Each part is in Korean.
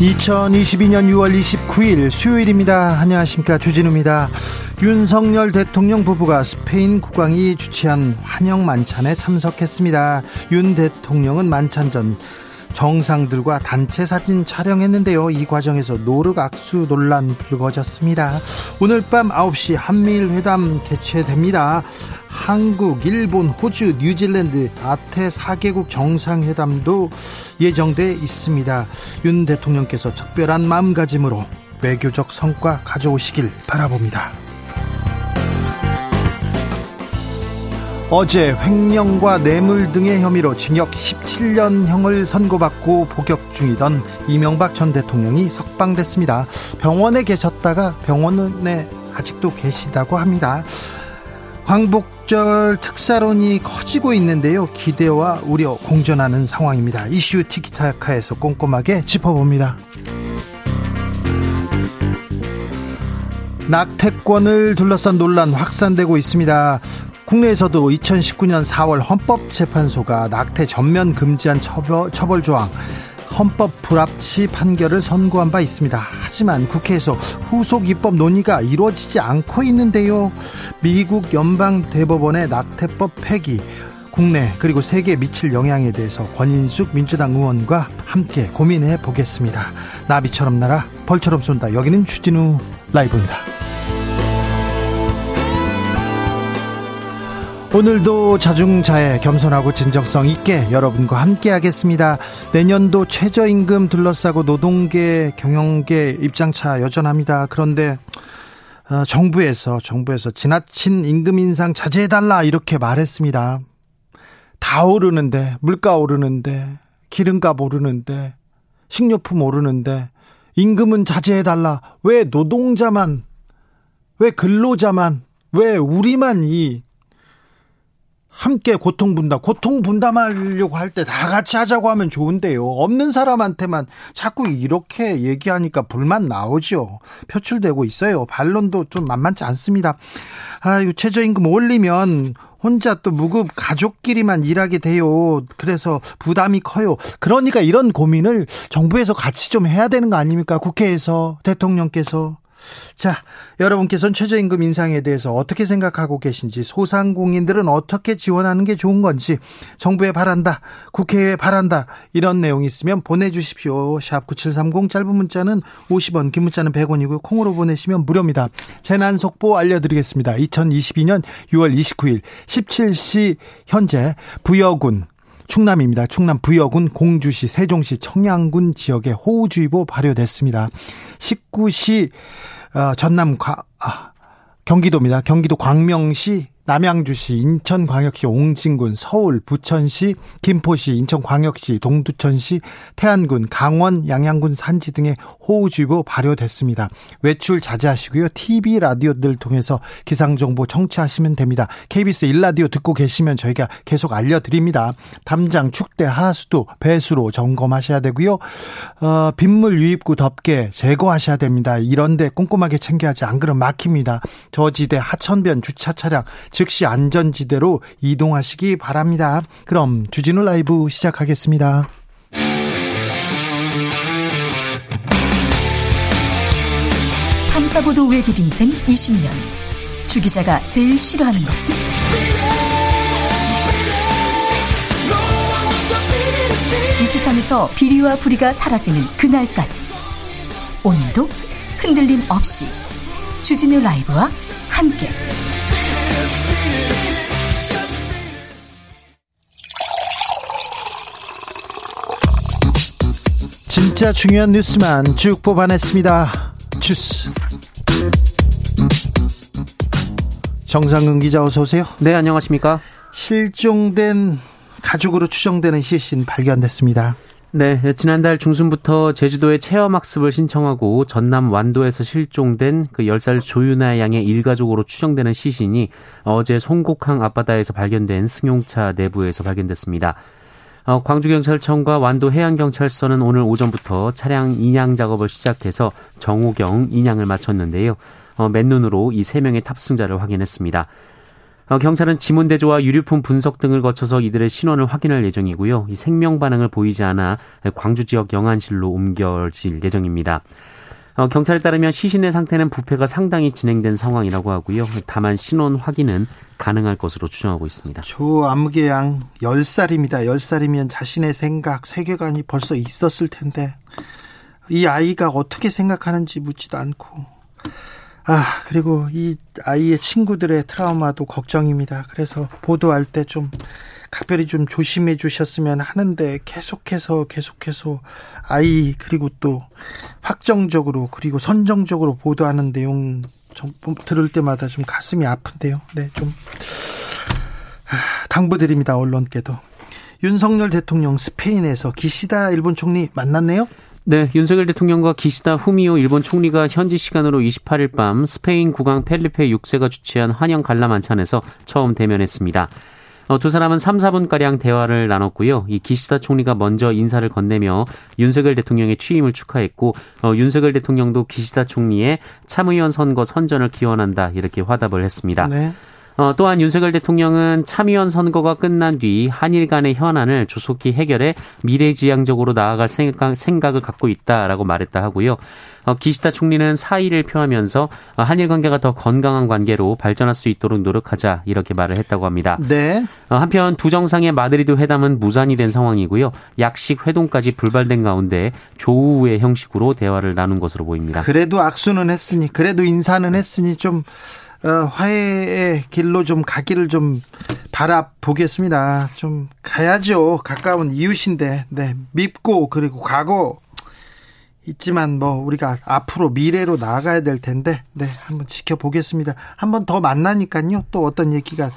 2022년 6월 29일 수요일입니다. 안녕하십니까. 주진우입니다. 윤석열 대통령 부부가 스페인 국왕이 주최한 환영 만찬에 참석했습니다. 윤 대통령은 만찬 전 정상들과 단체 사진 촬영했는데요. 이 과정에서 노르 악수 논란 불거졌습니다. 오늘 밤 9시 한미일 회담 개최됩니다. 한국, 일본, 호주, 뉴질랜드 아태 4개국 정상회담도 예정돼 있습니다. 윤 대통령께서 특별한 마음가짐으로 외교적 성과 가져오시길 바라봅니다. 어제 횡령과 뇌물 등의 혐의로 징역 17년형을 선고받고 복역 중이던 이명박 전 대통령이 석방됐습니다. 병원에 계셨다가 병원에 아직도 계시다고 합니다. 광복 절 특사론이 커지고 있는데요. 기대와 우려 공존하는 상황입니다. 이슈 티키타카에서 꼼꼼하게 짚어봅니다. 낙태권을 둘러싼 논란 확산되고 있습니다. 국내에서도 2019년 4월 헌법재판소가 낙태 전면 금지한 처벌, 처벌 조항 헌법 불합치 판결을 선고한 바 있습니다. 하지만 국회에서 후속 입법 논의가 이루어지지 않고 있는데요. 미국 연방 대법원의 낙태법 폐기 국내 그리고 세계에 미칠 영향에 대해서 권인숙 민주당 의원과 함께 고민해 보겠습니다. 나비처럼 날아 벌처럼 쏜다. 여기는 주진우 라이브입니다. 오늘도 자중자애 겸손하고 진정성 있게 여러분과 함께 하겠습니다. 내년도 최저임금 둘러싸고 노동계 경영계 입장차 여전합니다. 그런데 어, 정부에서 정부에서 지나친 임금 인상 자제해 달라 이렇게 말했습니다. 다 오르는데 물가 오르는데 기름값 오르는데 식료품 오르는데 임금은 자제해 달라. 왜 노동자만 왜 근로자만 왜 우리만 이 함께 고통 분담, 고통 분담하려고 할 때 다 같이 하자고 하면 좋은데요. 없는 사람한테만 자꾸 이렇게 얘기하니까 불만 나오죠. 표출되고 있어요. 반론도 좀 만만치 않습니다. 아유, 최저임금 올리면 혼자 또 무급 가족끼리만 일하게 돼요. 그래서 부담이 커요. 그러니까 이런 고민을 정부에서 같이 좀 해야 되는 거 아닙니까? 국회에서 대통령께서 자, 여러분께서는 최저임금 인상에 대해서 어떻게 생각하고 계신지, 소상공인들은 어떻게 지원하는 게 좋은 건지, 정부에 바란다, 국회에 바란다, 이런 내용이 있으면 보내주십시오. 샵 9730 짧은 문자는 50원, 긴 문자는 100원이고요. 콩으로 보내시면 무료입니다. 재난 속보 알려드리겠습니다. 2022년 6월 29일 17시 현재 부여군, 충남입니다. 충남 부여군 공주시 세종시 청양군 지역에 호우주의보 발효됐습니다. 19시 어, 전남 과, 아, 경기도입니다. 경기도 광명시 남양주시, 인천광역시 옹진군, 서울, 부천시, 김포시, 인천광역시, 동두천시, 태안군, 강원, 양양군 산지 등의 호우주의보 발효됐습니다. 외출 자제하시고요. TV 라디오들 통해서 기상정보 청취하시면 됩니다. KBS 1라디오 듣고 계시면 저희가 계속 알려드립니다. 담장, 축대, 하수도, 배수로 점검하셔야 되고요. 어, 빗물 유입구 덮개 제거하셔야 됩니다. 이런데 꼼꼼하게 챙겨야지 안 그러면 막힙니다. 저지대, 하천변, 주차 차량, 즉시 안전지대로 이동하시기 바랍니다. 그럼 주진우 라이브 시작하겠습니다. 탐사보도 외길 인생 20년. 주 기자가 제일 싫어하는 것은? 이 세상에서 비리와 부리가 사라지는 그날까지. 오늘도 흔들림 없이 주진우 라이브와 함께. 진짜 중요한 뉴스만 쭉 뽑아냈습니다. 주스. 정상근 기자 어서 오세요. 네, 안녕하십니까? 실종된 가족으로 추정되는 시신 발견됐습니다. 네, 지난달 중순부터 제주도에 체험학습을 신청하고 전남 완도에서 실종된 그 10살 조윤아 양의 일가족으로 추정되는 시신이 어제 송곡항 앞바다에서 발견된 승용차 내부에서 발견됐습니다. 어, 광주경찰청과 완도 해양경찰서는 오늘 오전부터 차량 인양 작업을 시작해서 정호경 인양을 마쳤는데요. 어, 맨눈으로 이세 명의 탑승자를 확인했습니다. 어, 경찰은 지문 대조와 유류품 분석 등을 거쳐서 이들의 신원을 확인할 예정이고요. 이 생명 반응을 보이지 않아 광주 지역 영안실로 옮겨질 예정입니다. 어, 경찰에 따르면 시신의 상태는 부패가 상당히 진행된 상황이라고 하고요. 다만 신원 확인은 가능할 것으로 추정하고 있습니다. 조암계 양 10살입니다. 10살이면 자신의 생각, 세계관이 벌써 있었을 텐데 이 아이가 어떻게 생각하는지 묻지도 않고 아, 그리고 이 아이의 친구들의 트라우마도 걱정입니다. 그래서 보도할 때 좀 각별히 좀 조심해 주셨으면 하는데 계속해서 계속해서 아이 그리고 또 확정적으로 그리고 선정적으로 보도하는 내용 좀 들을 때마다 좀 가슴이 아픈데요. 네, 좀 아, 당부드립니다. 언론께도. 윤석열 대통령 스페인에서 기시다 일본 총리 만났네요. 네, 윤석열 대통령과 기시다 후미오 일본 총리가 현지 시간으로 28일 밤 스페인 국왕 펠리페 6세가 주최한 환영 관람 만찬에서 처음 대면했습니다. 어, 두 사람은 3, 4분가량 대화를 나눴고요. 이 기시다 총리가 먼저 인사를 건네며 윤석열 대통령의 취임을 축하했고, 어, 윤석열 대통령도 기시다 총리의 참의원 선거 선전을 기원한다. 이렇게 화답을 했습니다. 네. 어, 또한 윤석열 대통령은 참의원 선거가 끝난 뒤 한일 간의 현안을 조속히 해결해 미래지향적으로 나아갈 생각, 생각을 갖고 있다라고 말했다 하고요. 어, 기시다 총리는 사의를 표하면서 어, 한일 관계가 더 건강한 관계로 발전할 수 있도록 노력하자 이렇게 말을 했다고 합니다. 네. 어, 한편 두 정상의 마드리드 회담은 무산이 된 상황이고요. 약식 회동까지 불발된 가운데 조우의 형식으로 대화를 나눈 것으로 보입니다. 그래도 악수는 했으니 그래도 인사는 했으니 좀 어, 화해의 길로 좀 가기를 좀 바라보겠습니다. 좀 가야죠. 가까운 이웃인데, 네. 밉고, 그리고 과거 있지만 뭐 우리가 앞으로 미래로 나아가야 될 텐데, 네. 한번 지켜보겠습니다. 한번 더 만나니까요. 또 어떤 얘기가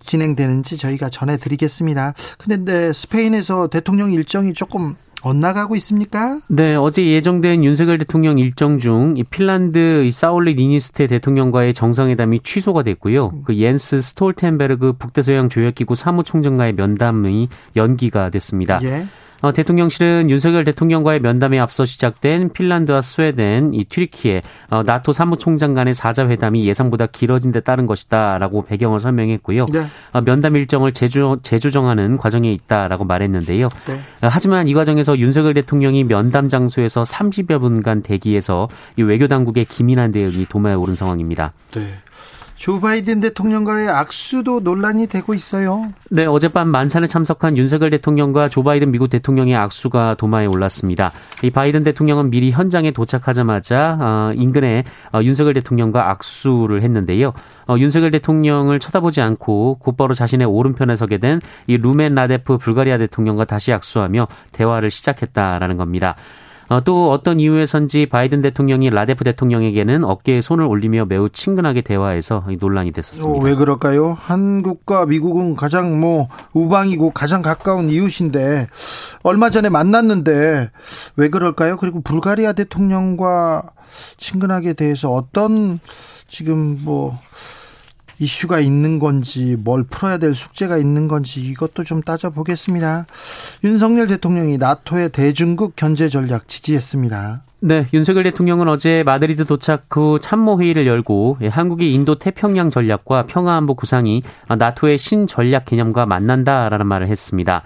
진행되는지 저희가 전해드리겠습니다. 근데 네, 스페인에서 대통령 일정이 조금 엇나가고 있습니까? 네, 어제 예정된 윤석열 대통령 일정 중 핀란드 사울리 니니스퇴 대통령과의 정상회담이 취소가 됐고요. 그 옌스 스톨텐베르그 북대서양 조약기구 사무총장과의 면담이 연기가 됐습니다. 예. 어, 대통령실은 윤석열 대통령과의 면담에 앞서 시작된 핀란드와 스웨덴, 이 튀르키예, 어, 나토 사무총장 간의 사자 회담이 예상보다 길어진 데 따른 것이다라고 배경을 설명했고요. 네. 어, 면담 일정을 재조, 재조정하는 과정에 있다라고 말했는데요. 네. 어, 하지만 이 과정에서 윤석열 대통령이 면담 장소에서 30여 분간 대기해서 이 외교 당국의 기민한 대응이 도마에 오른 상황입니다. 네. 조 바이든 대통령과의 악수도 논란이 되고 있어요. 네, 어젯밤 만찬에 참석한 윤석열 대통령과 조 바이든 미국 대통령의 악수가 도마에 올랐습니다. 이 바이든 대통령은 미리 현장에 도착하자마자 어, 인근에 어, 윤석열 대통령과 악수를 했는데요. 어, 윤석열 대통령을 쳐다보지 않고 곧바로 자신의 오른편에 서게 된 이 루멘 라데프 불가리아 대통령과 다시 악수하며 대화를 시작했다라는 겁니다. 어, 또 어떤 이유에선지 바이든 대통령이 라데프 대통령에게는 어깨에 손을 올리며 매우 친근하게 대화해서 논란이 됐었습니다. 어, 왜 그럴까요? 한국과 미국은 가장 뭐 우방이고 가장 가까운 이웃인데 얼마 전에 만났는데 왜 그럴까요? 그리고 불가리아 대통령과 친근하게 대해서 어떤 지금 뭐 이슈가 있는 건지 뭘 풀어야 될 숙제가 있는 건지 이것도 좀 따져보겠습니다. 윤석열 대통령이 나토의 대중국 견제 전략 지지했습니다. 네, 윤석열 대통령은 어제 마드리드 도착 후 참모회의를 열고 한국의 인도 태평양 전략과 평화안보 구상이 나토의 신전략 개념과 만난다라는 말을 했습니다.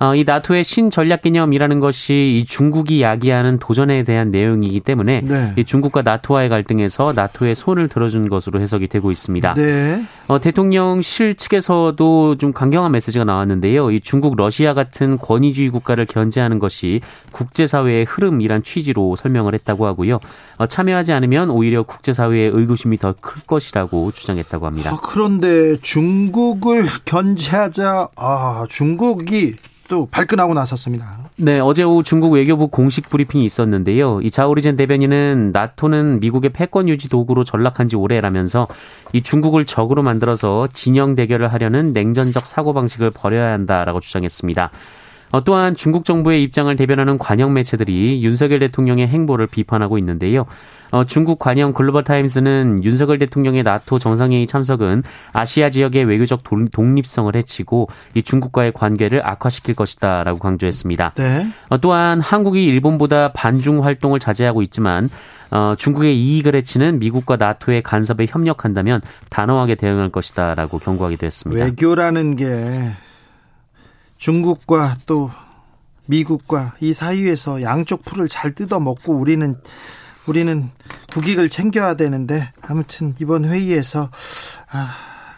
어, 이 나토의 신전략 개념이라는 것이 이 중국이 야기하는 도전에 대한 내용이기 때문에 네. 이 중국과 나토와의 갈등에서 나토의 손을 들어준 것으로 해석이 되고 있습니다. 네. 어, 대통령실 측에서도 좀 강경한 메시지가 나왔는데요. 이 중국, 러시아 같은 권위주의 국가를 견제하는 것이 국제사회의 흐름이란 취지로 설명을 했다고 하고요. 어, 참여하지 않으면 오히려 국제사회의 의구심이 더 클 것이라고 주장했다고 합니다. 아, 그런데 중국을 견제하자, 아, 중국이 또 발끈하고 나섰습니다. 네, 어제 오후 중국 외교부 공식 브리핑이 있었는데요. 이 자오리젠 대변인은 나토는 미국의 패권 유지 도구로 전락한 지 오래라면서 이 중국을 적으로 만들어서 진영 대결을 하려는 냉전적 사고 방식을 버려야 한다라고 주장했습니다. 어, 또한 중국 정부의 입장을 대변하는 관영 매체들이 윤석열 대통령의 행보를 비판하고 있는데요. 어, 중국 관영 글로벌 타임스는 윤석열 대통령의 나토 정상회의 참석은 아시아 지역의 외교적 독립성을 해치고 이 중국과의 관계를 악화시킬 것이다라고 강조했습니다. 네. 어, 또한 한국이 일본보다 반중 활동을 자제하고 있지만 어, 중국의 이익을 해치는 미국과 나토의 간섭에 협력한다면 단호하게 대응할 것이다라고 경고하기도 했습니다. 외교라는 게 중국과 또 미국과 이 사이에서 양쪽 풀을 잘 뜯어 먹고 우리는 우리는 국익을 챙겨야 되는데 아무튼 이번 회의에서 아,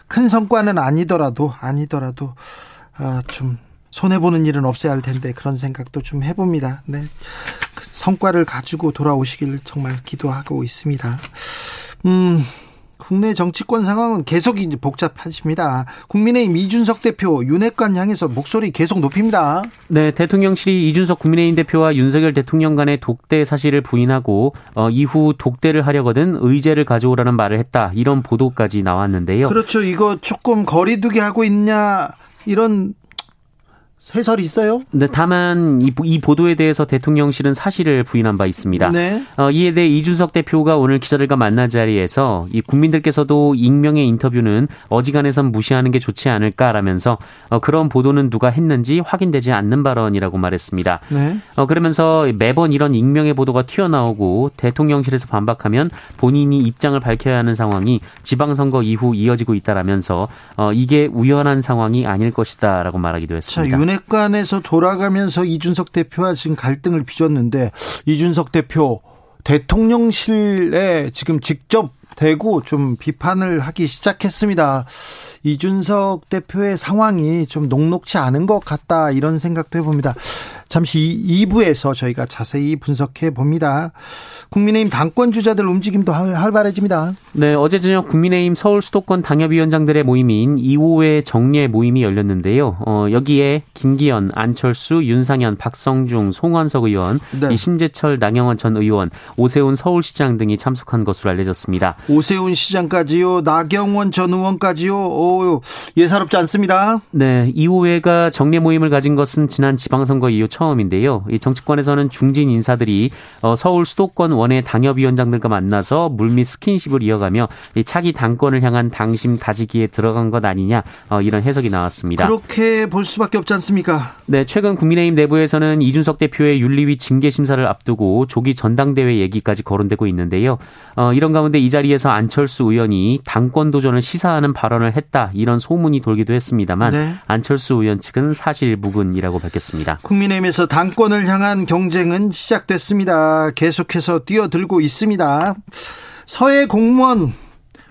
큰 성과는 아니더라도 아니더라도 아, 좀 손해 보는 일은 없어야 할 텐데 그런 생각도 좀 해봅니다. 네, 그 성과를 가지고 돌아오시길 정말 기도하고 있습니다. 음. 국내 정치권 상황은 계속 이제 복잡하십니다. 국민의힘 이준석 대표 윤핵관 향해서 목소리 계속 높입니다. 네, 대통령실이 이준석 국민의힘 대표와 윤석열 대통령 간의 독대 사실을 부인하고 어, 이후 독대를 하려거든 의제를 가져오라는 말을 했다. 이런 보도까지 나왔는데요. 그렇죠. 이거 조금 거리두기 하고 있냐 이런 해설이 있어요? 네, 다만 이, 이, 보도에 대해서 대통령실은 사실을 부인한 바 있습니다. 네. 어, 이에 대해 이준석 대표가 오늘 기자들과 만난 자리에서 이 국민들께서도 익명의 인터뷰는 어지간해선 무시하는 게 좋지 않을까라면서 어, 그런 보도는 누가 했는지 확인되지 않는 발언이라고 말했습니다. 네. 어, 그러면서 매번 이런 익명의 보도가 튀어나오고 대통령실에서 반박하면 본인이 입장을 밝혀야 하는 상황이 지방선거 이후 이어지고 있다라면서 어, 이게 우연한 상황이 아닐 것이다라고 말하기도 했습니다. 자, 윤핵관에서 돌아가면서 이준석 대표와 지금 갈등을 빚었는데 이준석 대표 대통령실에 지금 직접 대고 좀 비판을 하기 시작했습니다. 이준석 대표의 상황이 좀 녹록치 않은 것 같다 이런 생각도 해봅니다. 잠시 2부에서 저희가 자세히 분석해 봅니다. 국민의힘 당권 주자들 움직임도 활발해집니다. 네, 어제 저녁 국민의힘 서울 수도권 당협위원장들의 모임인 2호회 정례 모임이 열렸는데요. 어, 여기에 김기현, 안철수, 윤상현, 박성중, 송원석 의원, 네. 신재철, 나경원 전 의원, 오세훈 서울시장 등이 참석한 것으로 알려졌습니다. 오세훈 시장까지요, 나경원 전 의원까지요. 오, 예사롭지 않습니다. 네, 2호회가 정례 모임을 가진 것은 지난 지방선거 이후 처음인데요. 이 정치권에서는 중진 인사들이 어, 서울 수도권 원외 당협위원장들과 만나서 물밑 스킨십을 이어가며 이 차기 당권을 향한 당심 다지기에 들어간 것 아니냐 어, 이런 해석이 나왔습니다. 그렇게 볼 수밖에 없지 않습니까? 네, 최근 국민의힘 내부에서는 이준석 대표의 윤리위 징계 심사를 앞두고 조기 전당대회 얘기까지 거론되고 있는데요. 어, 이런 가운데 이 자리에서 안철수 의원이 당권 도전을 시사하는 발언을 했다 이런 소문이 돌기도 했습니다만 네. 안철수 의원 측은 사실 무근이라고 밝혔습니다. 국민의힘 국민의힘에서 당권을 향한 경쟁은 시작됐습니다. 계속해서 뛰어들고 있습니다. 서해 공무원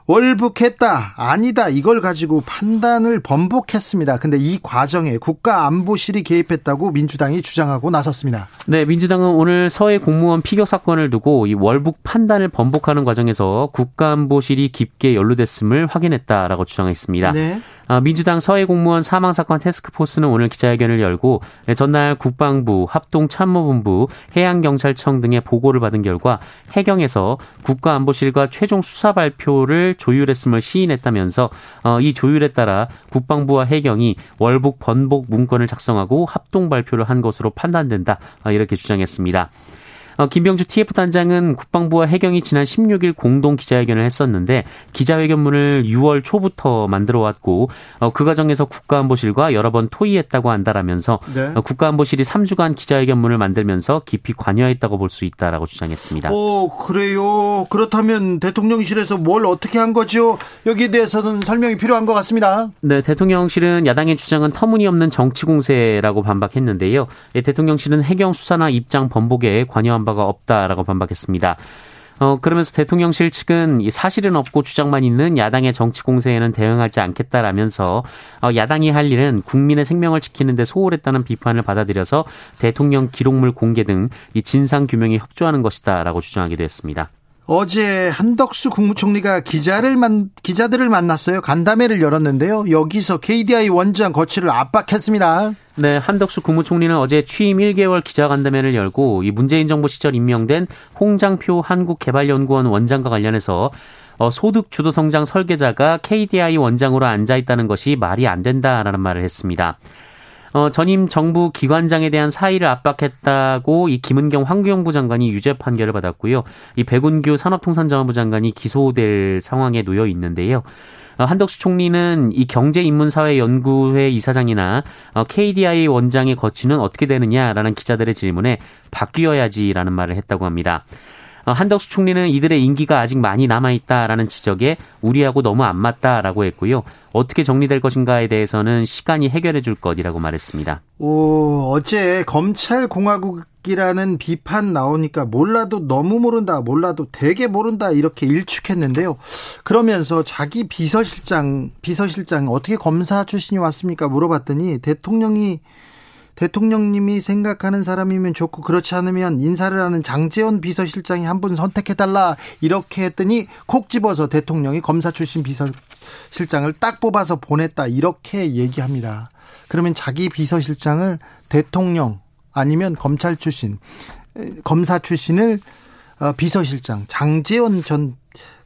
월북했다 아니다 이걸 가지고 판단을 번복했습니다. 근데 이 과정에 국가안보실이 개입했다고 민주당이 주장하고 나섰습니다. 네, 민주당은 오늘 서해 공무원 피격 사건을 두고 이 월북 판단을 번복하는 과정에서 국가안보실이 깊게 연루됐음을 확인했다라고 주장했습니다. 네. 아, 민주당 서해 공무원 사망 사건 테스크포스는 오늘 기자회견을 열고 전날 국방부, 합동참모본부, 해양경찰청 등의 보고를 받은 결과 해경에서 국가안보실과 최종 수사 발표를 조율했음을 시인했다면서 어, 이 조율에 따라 국방부와 해경이 월북 번복 문건을 작성하고 합동 발표를 한 것으로 판단된다 어, 이렇게 주장했습니다. 어, 김병주 TF 단장은 국방부와 해경이 지난 16일 공동 기자회견을 했었는데 기자회견문을 6월 초부터 만들어 왔고 어, 그 과정에서 국가안보실과 여러 번 토의했다고 한다라면서 네. 어, 국가안보실이 3주간 기자회견문을 만들면서 깊이 관여했다고 볼 수 있다라고 주장했습니다. 오 그래요. 그렇다면 대통령실에서 뭘 어떻게 한 거죠? 여기에 대해서는 설명이 필요한 것 같습니다. 네, 대통령실은 야당의 주장은 터무니없는 정치 공세라고 반박했는데요. 예, 대통령실은 해경 수사나 입장 번복에 관여한 바가 없다라고 반박했습니다. 어, 그러면서 대통령실 측은 사실은 없고 주장만 있는 야당의 정치 공세에는 대응하지 않겠다라면서 어, 야당이 할 일은 국민의 생명을 지키는 데 소홀했다는 비판을 받아들여서 대통령 기록물 공개 등 이 진상 규명에 협조하는 것이다라고 주장하기도 했습니다. 어제 한덕수 국무총리가 기자를 만, 기자들을 만났어요. 간담회를 열었는데요. 여기서 KDI 원장 거취를 압박했습니다. 네, 한덕수 국무총리는 어제 취임 1개월 기자간담회를 열고 이 문재인 정부 시절 임명된 홍장표 한국개발연구원 원장과 관련해서 어, 소득 주도 성장 설계자가 KDI 원장으로 앉아 있다는 것이 말이 안 된다라는 말을 했습니다. 어, 전임 정부 기관장에 대한 사의를 압박했다고 이 김은경 환경부 장관이 유죄 판결을 받았고요. 이 백운규 산업통상자원부 장관이 기소될 상황에 놓여 있는데요. 어, 한덕수 총리는 이 경제인문사회연구회 이사장이나 어, KDI 원장의 거취는 어떻게 되느냐라는 기자들의 질문에 바뀌어야지라는 말을 했다고 합니다. 어, 한덕수 총리는 이들의 임기가 아직 많이 남아 있다라는 지적에 우리하고 너무 안 맞다라고 했고요. 어떻게 정리될 것인가에 대해서는 시간이 해결해 줄 것이라고 말했습니다. 오, 어제 검찰 공화국이라는 비판 나오니까 몰라도 너무 모른다, 몰라도 되게 모른다 이렇게 일축했는데요. 그러면서 자기 비서실장, 비서실장 어떻게 검사 출신이 왔습니까? 물어봤더니 대통령이 대통령님이 생각하는 사람이면 좋고 그렇지 않으면 인사를 하는 장재원 비서실장이 한 분 선택해달라 이렇게 했더니 콕 집어서 대통령이 검사 출신 비서실장을 딱 뽑아서 보냈다 이렇게 얘기합니다. 그러면 자기 비서실장을 대통령 아니면 검찰 출신 검사 출신을 어, 비서실장 장재원 전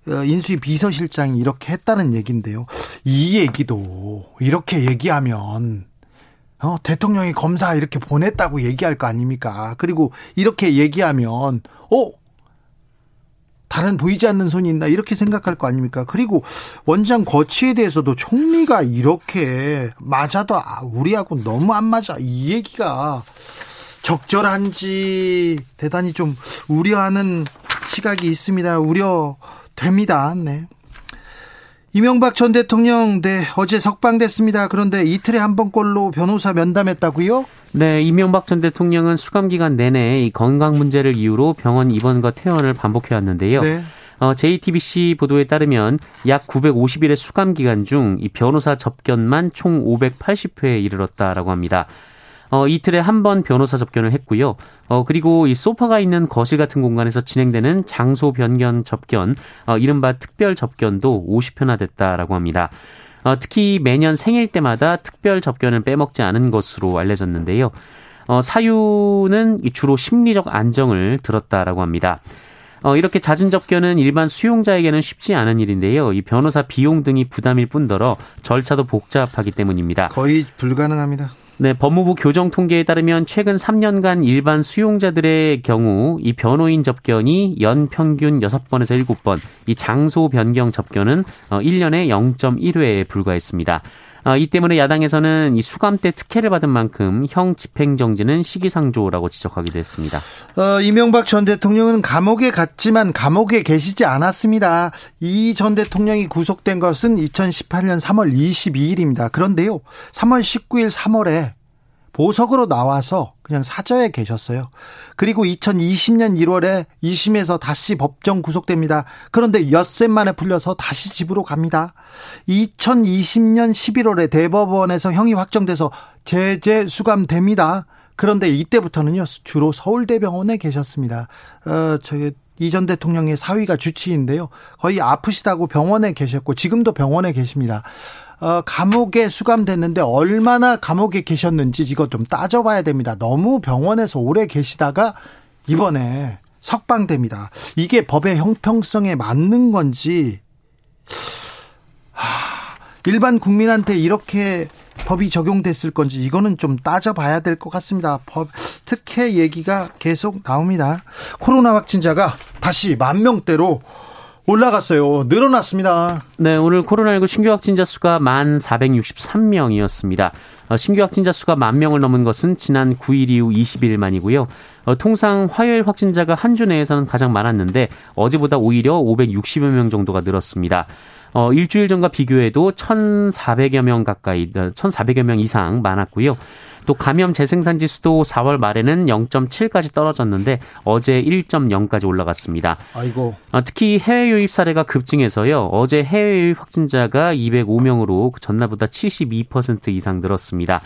어, 인수위 비서실장이 이렇게 했다는 얘기인데요. 이 얘기도 이렇게 얘기하면 어, 대통령이 검사 이렇게 보냈다고 얘기할 거 아닙니까? 그리고 이렇게 얘기하면, 어, 다른 보이지 않는 손이 있나 이렇게 생각할 거 아닙니까? 그리고 원장 거취에 대해서도 총리가 이렇게 맞아도 아, 우리하고 너무 안 맞아 이 얘기가 적절한지 대단히 좀 우려하는 시각이 있습니다. 우려됩니다. 네. 이명박 전 대통령 네 어제 석방됐습니다. 그런데 이틀에 한 번꼴로 변호사 면담했다고요? 네, 이명박 전 대통령은 수감 기간 내내 이 건강 문제를 이유로 병원 입원과 퇴원을 반복해 왔는데요. 네. 어, JTBC 보도에 따르면 약 950일의 수감 기간 중 이 변호사 접견만 총 580회에 이르렀다라고 합니다. 어, 이틀에 한 번 변호사 접견을 했고요. 어, 그리고 이 소파가 있는 거실 같은 공간에서 진행되는 장소 변경 접견, 어, 이른바 특별 접견도 50회나 됐다라고 합니다. 어, 특히 매년 생일 때마다 특별 접견을 빼먹지 않은 것으로 알려졌는데요. 어, 사유는 주로 심리적 안정을 들었다라고 합니다. 어, 이렇게 잦은 접견은 일반 수용자에게는 쉽지 않은 일인데요. 이 변호사 비용 등이 부담일 뿐더러 절차도 복잡하기 때문입니다. 거의 불가능합니다. 네, 법무부 교정 통계에 따르면 최근 3년간 일반 수용자들의 경우 이 변호인 접견이 연 평균 6번에서 7번, 이 장소 변경 접견은 1년에 어, 0.1회에 불과했습니다. 어, 이 때문에 야당에서는 이 수감 때 특혜를 받은 만큼 형 집행정지는 시기상조라고 지적하기도 했습니다. 어, 이명박 전 대통령은 감옥에 갔지만 감옥에 계시지 않았습니다. 이 전 대통령이 구속된 것은 2018년 3월 22일입니다. 그런데요, 3월 19일 3월에 보석으로 나와서 그냥 사저에 계셨어요. 그리고 2020년 1월에 2심에서 다시 법정 구속됩니다. 그런데 엿새 만에 풀려서 다시 집으로 갑니다. 2020년 11월에 대법원에서 형이 확정돼서 제재 수감됩니다. 그런데 이때부터는요 주로 서울대병원에 계셨습니다. 어, 저희 이전 대통령의 사위가 주치인데요. 거의 아프시다고 병원에 계셨고 지금도 병원에 계십니다. 어, 감옥에 수감됐는데 얼마나 감옥에 계셨는지 이거 좀 따져봐야 됩니다. 너무 병원에서 오래 계시다가 이번에 석방됩니다. 이게 법의 형평성에 맞는 건지 하, 일반 국민한테 이렇게 법이 적용됐을 건지 이거는 좀 따져봐야 될 것 같습니다. 법 특혜 얘기가 계속 나옵니다. 코로나 확진자가 다시 만 명대로 올라갔어요. 늘어났습니다. 네, 오늘 코로나19 신규 확진자 수가 1,463명이었습니다. 어, 신규 확진자 수가 만 명을 넘은 것은 지난 9일 이후 20일 만이고요. 어, 통상 화요일 확진자가 한 주 내에서는 가장 많았는데 어제보다 오히려 560여 명 정도가 늘었습니다. 어, 일주일 전과 비교해도 1,400여 명 가까이, 1,400여 명 이상 많았고요. 또 감염 재생산 지수도 4월 말에는 0.7까지 떨어졌는데 어제 1.0까지 올라갔습니다. 아이고. 어, 특히 해외 유입 사례가 급증해서요. 어제 해외 유입 확진자가 205명으로 전날보다 72% 이상 늘었습니다.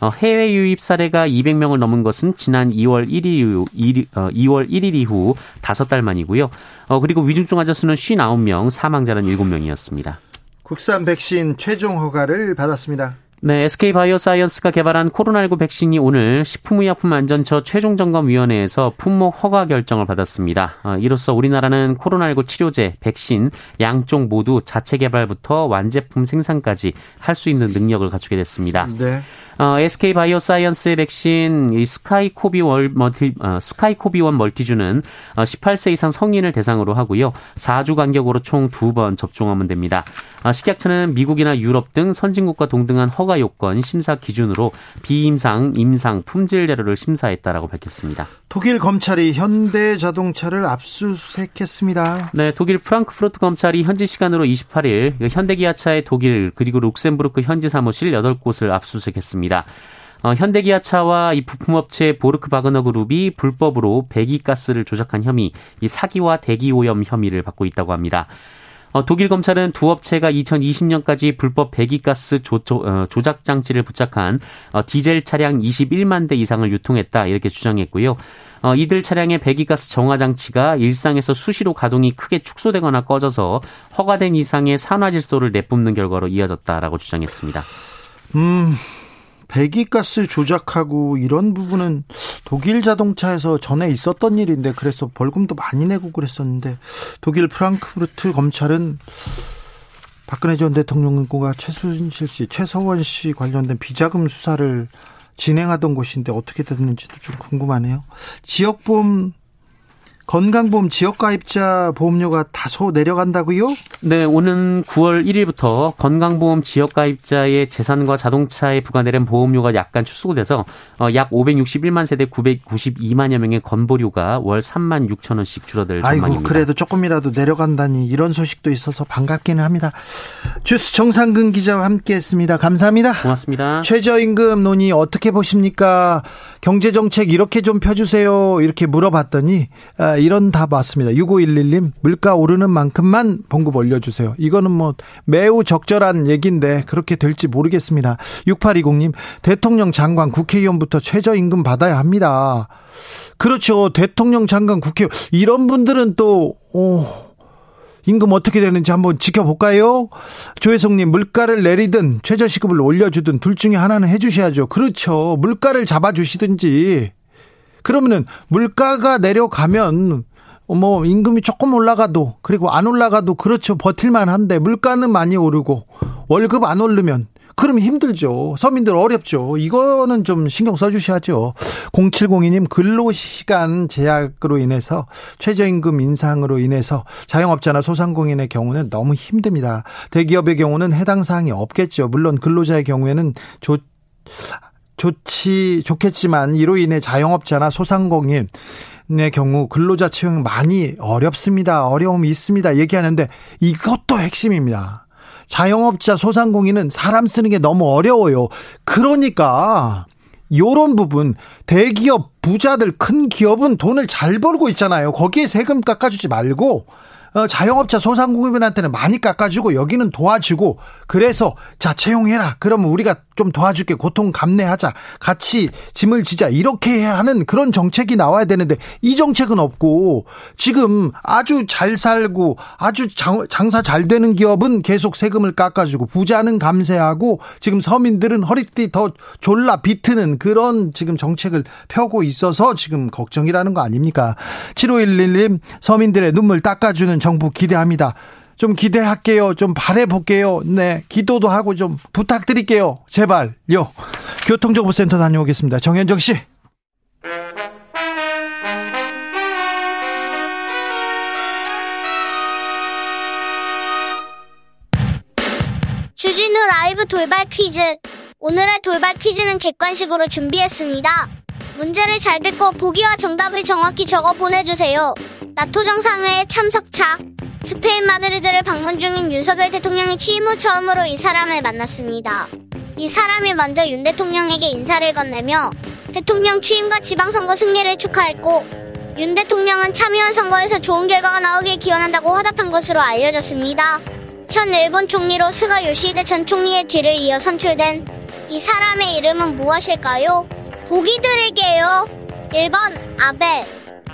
어, 해외 유입 사례가 200명을 넘은 것은 지난 2월 1일 이후, 2월 1일 이후 5달 만이고요. 어, 그리고 위중증 환자 수는 59명, 사망자는 7명이었습니다. 국산 백신 최종 허가를 받았습니다. 네, SK바이오사이언스가 개발한 코로나19 백신이 오늘 식품의약품안전처 최종점검위원회에서 품목 허가 결정을 받았습니다. 어, 이로써 우리나라는 코로나19 치료제, 백신 양쪽 모두 자체 개발부터 완제품 생산까지 할 수 있는 능력을 갖추게 됐습니다. 네. 어, SK 바이오사이언스의 백신 이 스카이코비 월 멀티 어, 스카이코비원 멀티주는 어, 18세 이상 성인을 대상으로 하고요. 4주 간격으로 총 두 번 접종하면 됩니다. 어, 식약처는 미국이나 유럽 등 선진국과 동등한 허가 요건 심사 기준으로 비임상, 임상, 품질 자료를 심사했다라고 밝혔습니다. 독일 검찰이 현대 자동차를 압수수색했습니다. 네, 독일 프랑크푸르트 검찰이 현지 시간으로 28일 그 현대기아차의 독일 그리고 룩셈부르크 현지 사무실 8곳을 압수수색했습니다. 어, 현대기아차와 이 부품업체 보르크 바그너 그룹이 불법으로 배기가스를 조작한 혐의, 이 사기와 대기오염 혐의를 받고 있다고 합니다. 어, 독일 검찰은 두 업체가 2020년까지 불법 배기가스 어, 조작 장치를 부착한 어, 디젤 차량 21만 대 이상을 유통했다 이렇게 주장했고요. 어, 이들 차량의 배기가스 정화 장치가 일상에서 수시로 가동이 크게 축소되거나 꺼져서 허가된 이상의 산화질소를 내뿜는 결과로 이어졌다라고 주장했습니다. 음, 배기가스 조작하고 이런 부분은 독일 자동차에서 전에 있었던 일인데 그래서 벌금도 많이 내고 그랬었는데 독일 프랑크푸르트 검찰은 박근혜 전 대통령과 최순실 씨, 최서원 씨 관련된 비자금 수사를 진행하던 곳인데 어떻게 됐는지도 좀 궁금하네요. 지역보험 건강보험 지역가입자 보험료가 다소 내려간다고요? 네, 오는 9월 1일부터 건강보험 지역가입자의 재산과 자동차에 부과되는 보험료가 약간 축소돼서 어, 약 561만 세대 992만여 명의 건보료가 월 3만 6천 원씩 줄어들 전망입니다. 아이고, 그래도 조금이라도 내려간다니 이런 소식도 있어서 반갑기는 합니다. 주스 정상근 기자와 함께했습니다. 감사합니다. 고맙습니다. 최저임금 논의 어떻게 보십니까? 경제정책 이렇게 좀 펴주세요. 이렇게 물어봤더니 아, 이런 답 왔습니다. 6511님 물가 오르는 만큼만 봉급 올려주세요. 이거는 뭐 매우 적절한 얘기인데 그렇게 될지 모르겠습니다. 6820님 대통령 장관 국회의원부터 최저임금 받아야 합니다. 그렇죠. 대통령 장관 국회의원 이런 분들은 또 오, 임금 어떻게 되는지 한번 지켜볼까요? 조혜성님, 물가를 내리든 최저시급을 올려주든 둘 중에 하나는 해주셔야죠. 그렇죠. 물가를 잡아주시든지. 그러면은 물가가 내려가면 뭐 임금이 조금 올라가도 그리고 안 올라가도 그렇죠 버틸만 한데 물가는 많이 오르고 월급 안 오르면 그러면 힘들죠. 서민들 어렵죠. 이거는 좀 신경 써 주셔야죠. 0702님 근로시간 제약으로 인해서 최저임금 인상으로 인해서 자영업자나 소상공인의 경우는 너무 힘듭니다. 대기업의 경우는 해당 사항이 없겠죠. 물론 근로자의 경우에는 좋 좋지 좋겠지만 이로 인해 자영업자나 소상공인 의 경우 근로자 채용 많이 어렵습니다. 어려움이 있습니다. 얘기하는데 이것도 핵심입니다. 자영업자 소상공인은 사람 쓰는 게 너무 어려워요. 그러니까 요런 부분 대기업 부자들 큰 기업은 돈을 잘 벌고 있잖아요. 거기에 세금 깎아주지 말고 어, 자영업자 소상공인한테는 많이 깎아주고 여기는 도와주고 그래서 자 채용해라. 그러면 우리가 좀 도와줄게. 고통 감내하자. 같이 짐을 지자. 이렇게 하는 그런 정책이 나와야 되는데 이 정책은 없고 지금 아주 잘 살고 아주 장, 장사 잘 되는 기업은 계속 세금을 깎아주고 부자는 감세하고 지금 서민들은 허리띠 더 졸라 비트는 그런 지금 정책을 펴고 있어서 지금 걱정이라는 거 아닙니까? 7511님 서민들의 눈물 닦아주는 정부 기대합니다. 좀 기대할게요. 좀 바래볼게요. 네. 기도도 하고 좀 부탁드릴게요. 제발요. 교통정보센터 다녀오겠습니다. 정현정 씨. 주진우 라이브 돌발 퀴즈. 오늘의 돌발 퀴즈는 객관식으로 준비했습니다. 문제를 잘 듣고 보기와 정답을 정확히 적어 보내주세요. 나토 정상회의 참석차. 스페인 마드리드를 방문 중인 윤석열 대통령이 취임 후 처음으로 이 사람을 만났습니다. 이 사람이 먼저 윤 대통령에게 인사를 건네며 대통령 취임과 지방선거 승리를 축하했고 윤 대통령은 참여한 선거에서 좋은 결과가 나오길 기원한다고 화답한 것으로 알려졌습니다. 현 일본 총리로 스가 요시히데 전 총리의 뒤를 이어 선출된 이 사람의 이름은 무엇일까요? 보기 드릴게요. 1번 아베,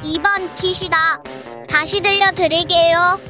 2번 기시다. 다시 들려드릴게요.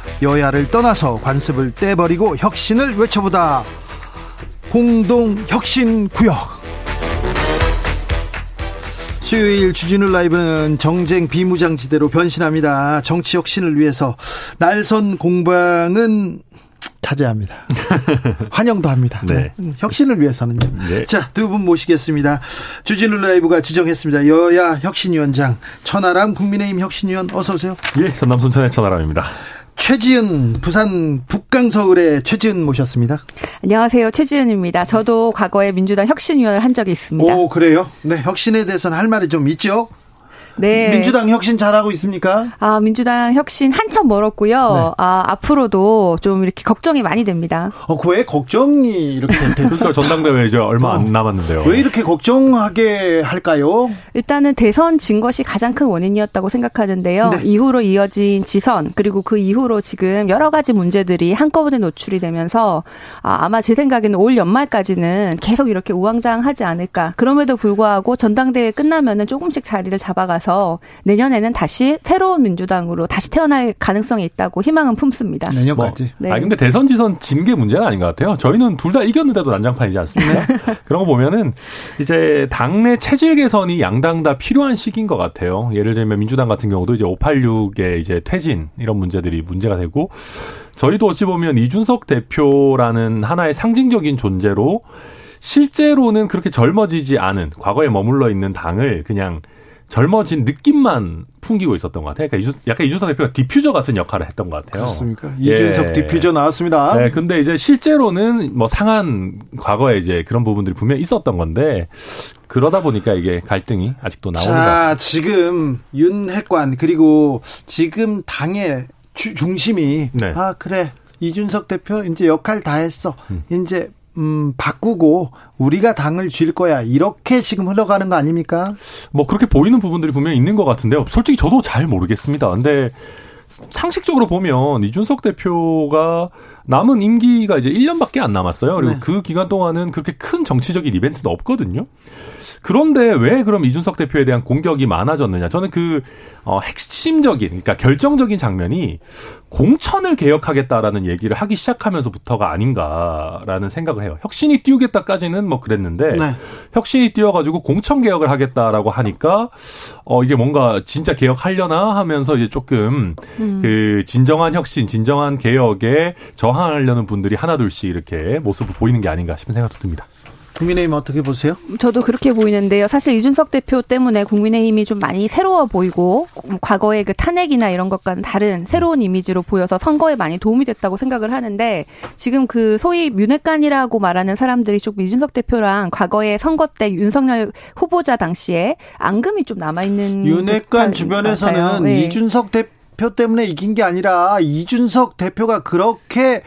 여야를 떠나서 관습을 떼버리고 혁신을 외쳐보다. 공동 혁신 구역. 수요일 주진우 라이브는 정쟁 비무장지대로 변신합니다. 정치 혁신을 위해서 날선 공방은 자제합니다. 환영도 합니다. 네. 네. 혁신을 위해서는요. 네. 자, 두 분 모시겠습니다. 주진우 라이브가 지정했습니다. 여야 혁신위원장 천하람 국민의힘 혁신위원 어서 오세요. 예, 전남 순천의 천하람입니다. 최지은 부산 북강서울의 최지은 모셨습니다. 안녕하세요. 최지은입니다. 저도 과거에 민주당 혁신위원을 한 적이 있습니다. 오 그래요? 네 혁신에 대해서는 할 말이 좀 있죠. 네. 민주당 혁신 잘하고 있습니까? 아, 민주당 혁신 한참 멀었고요. 네. 아, 앞으로도 좀 이렇게 걱정이 많이 됩니다. 어, 왜 걱정이 이렇게 돼? 그러니까 전당대회 이제 얼마 어. 안 남았는데요. 왜 이렇게 걱정하게 할까요? 일단은 대선 진 것이 가장 큰 원인이었다고 생각하는데요. 네. 이후로 이어진 지선 그리고 그 이후로 지금 여러 가지 문제들이 한꺼번에 노출이 되면서 아, 아마 제 생각에는 올 연말까지는 계속 이렇게 우왕좌왕하지 않을까. 그럼에도 불구하고 전당대회 끝나면은 조금씩 자리를 잡아가 서 내년에는 다시 새로운 민주당으로 다시 태어날 가능성이 있다고 희망은 품습니다. 내년까지. 네. 아 근데 대선 지선 진 게 문제는 아닌 것 같아요. 저희는 둘 다 이겼는데도 난장판이지 않습니까? 그런 거 보면은 이제 당내 체질 개선이 양당 다 필요한 시기인 것 같아요. 예를 들면 민주당 같은 경우도 이제 586의 이제 퇴진 이런 문제들이 문제가 되고 저희도 어찌 보면 이준석 대표라는 하나의 상징적인 존재로 실제로는 그렇게 젊어지지 않은 과거에 머물러 있는 당을 그냥 젊어진 느낌만 풍기고 있었던 것 같아요. 그러니까 이준, 약간 이준석 대표가 디퓨저 같은 역할을 했던 것 같아요. 그렇습니까? 예. 이준석 디퓨저 나왔습니다. 네, 근데 이제 실제로는 뭐 상한 과거에 이제 그런 부분들이 분명히 있었던 건데 그러다 보니까 이게 갈등이 아직도 나오는 것 같습니다. 자, 지금 윤핵관 그리고 지금 당의 주- 중심이 네. 아 그래 이준석 대표 이제 역할 다 했어. 음. 이제 음 바꾸고 우리가 당을 쥘 거야. 이렇게 지금 흘러가는 거 아닙니까? 뭐 그렇게 보이는 부분들이 분명히 있는 것 같은데요. 솔직히 저도 잘 모르겠습니다. 근데 상식적으로 보면 이준석 대표가 남은 임기가 이제 1년밖에 안 남았어요. 그리고 네. 그 기간 동안은 그렇게 큰 정치적인 이벤트도 없거든요. 그런데 왜 그럼 이준석 대표에 대한 공격이 많아졌느냐? 저는 그 어, 핵심적인, 그러니까 결정적인 장면이 공천을 개혁하겠다라는 얘기를 하기 시작하면서부터가 아닌가라는 생각을 해요. 혁신이 띄우겠다까지는 뭐 그랬는데 네. 혁신이 뛰어가지고 공천 개혁을 하겠다라고 하니까 어 이게 뭔가 진짜 개혁하려나 하면서 이제 조금 그 진정한 혁신, 진정한 개혁에 저항하려는 분들이 하나둘씩 이렇게 모습을 보이는 게 아닌가 싶은 생각도 듭니다. 국민의힘 어떻게 보세요? 저도 그렇게 보이는데요. 사실 이준석 대표 때문에 국민의힘이 좀 많이 새로워 보이고 음, 과거의 그 탄핵이나 이런 것과는 다른 새로운 이미지로 보여서 선거에 많이 도움이 됐다고 생각을 하는데 지금 그 소위 윤핵관이라고 말하는 사람들이 조금 이준석 대표랑 과거의 선거 때 윤석열 후보자 당시에 앙금이 좀 남아 있는 윤핵관 주변에서는 네. 이준석 대표 때문에 이긴 게 아니라 이준석 대표가 그렇게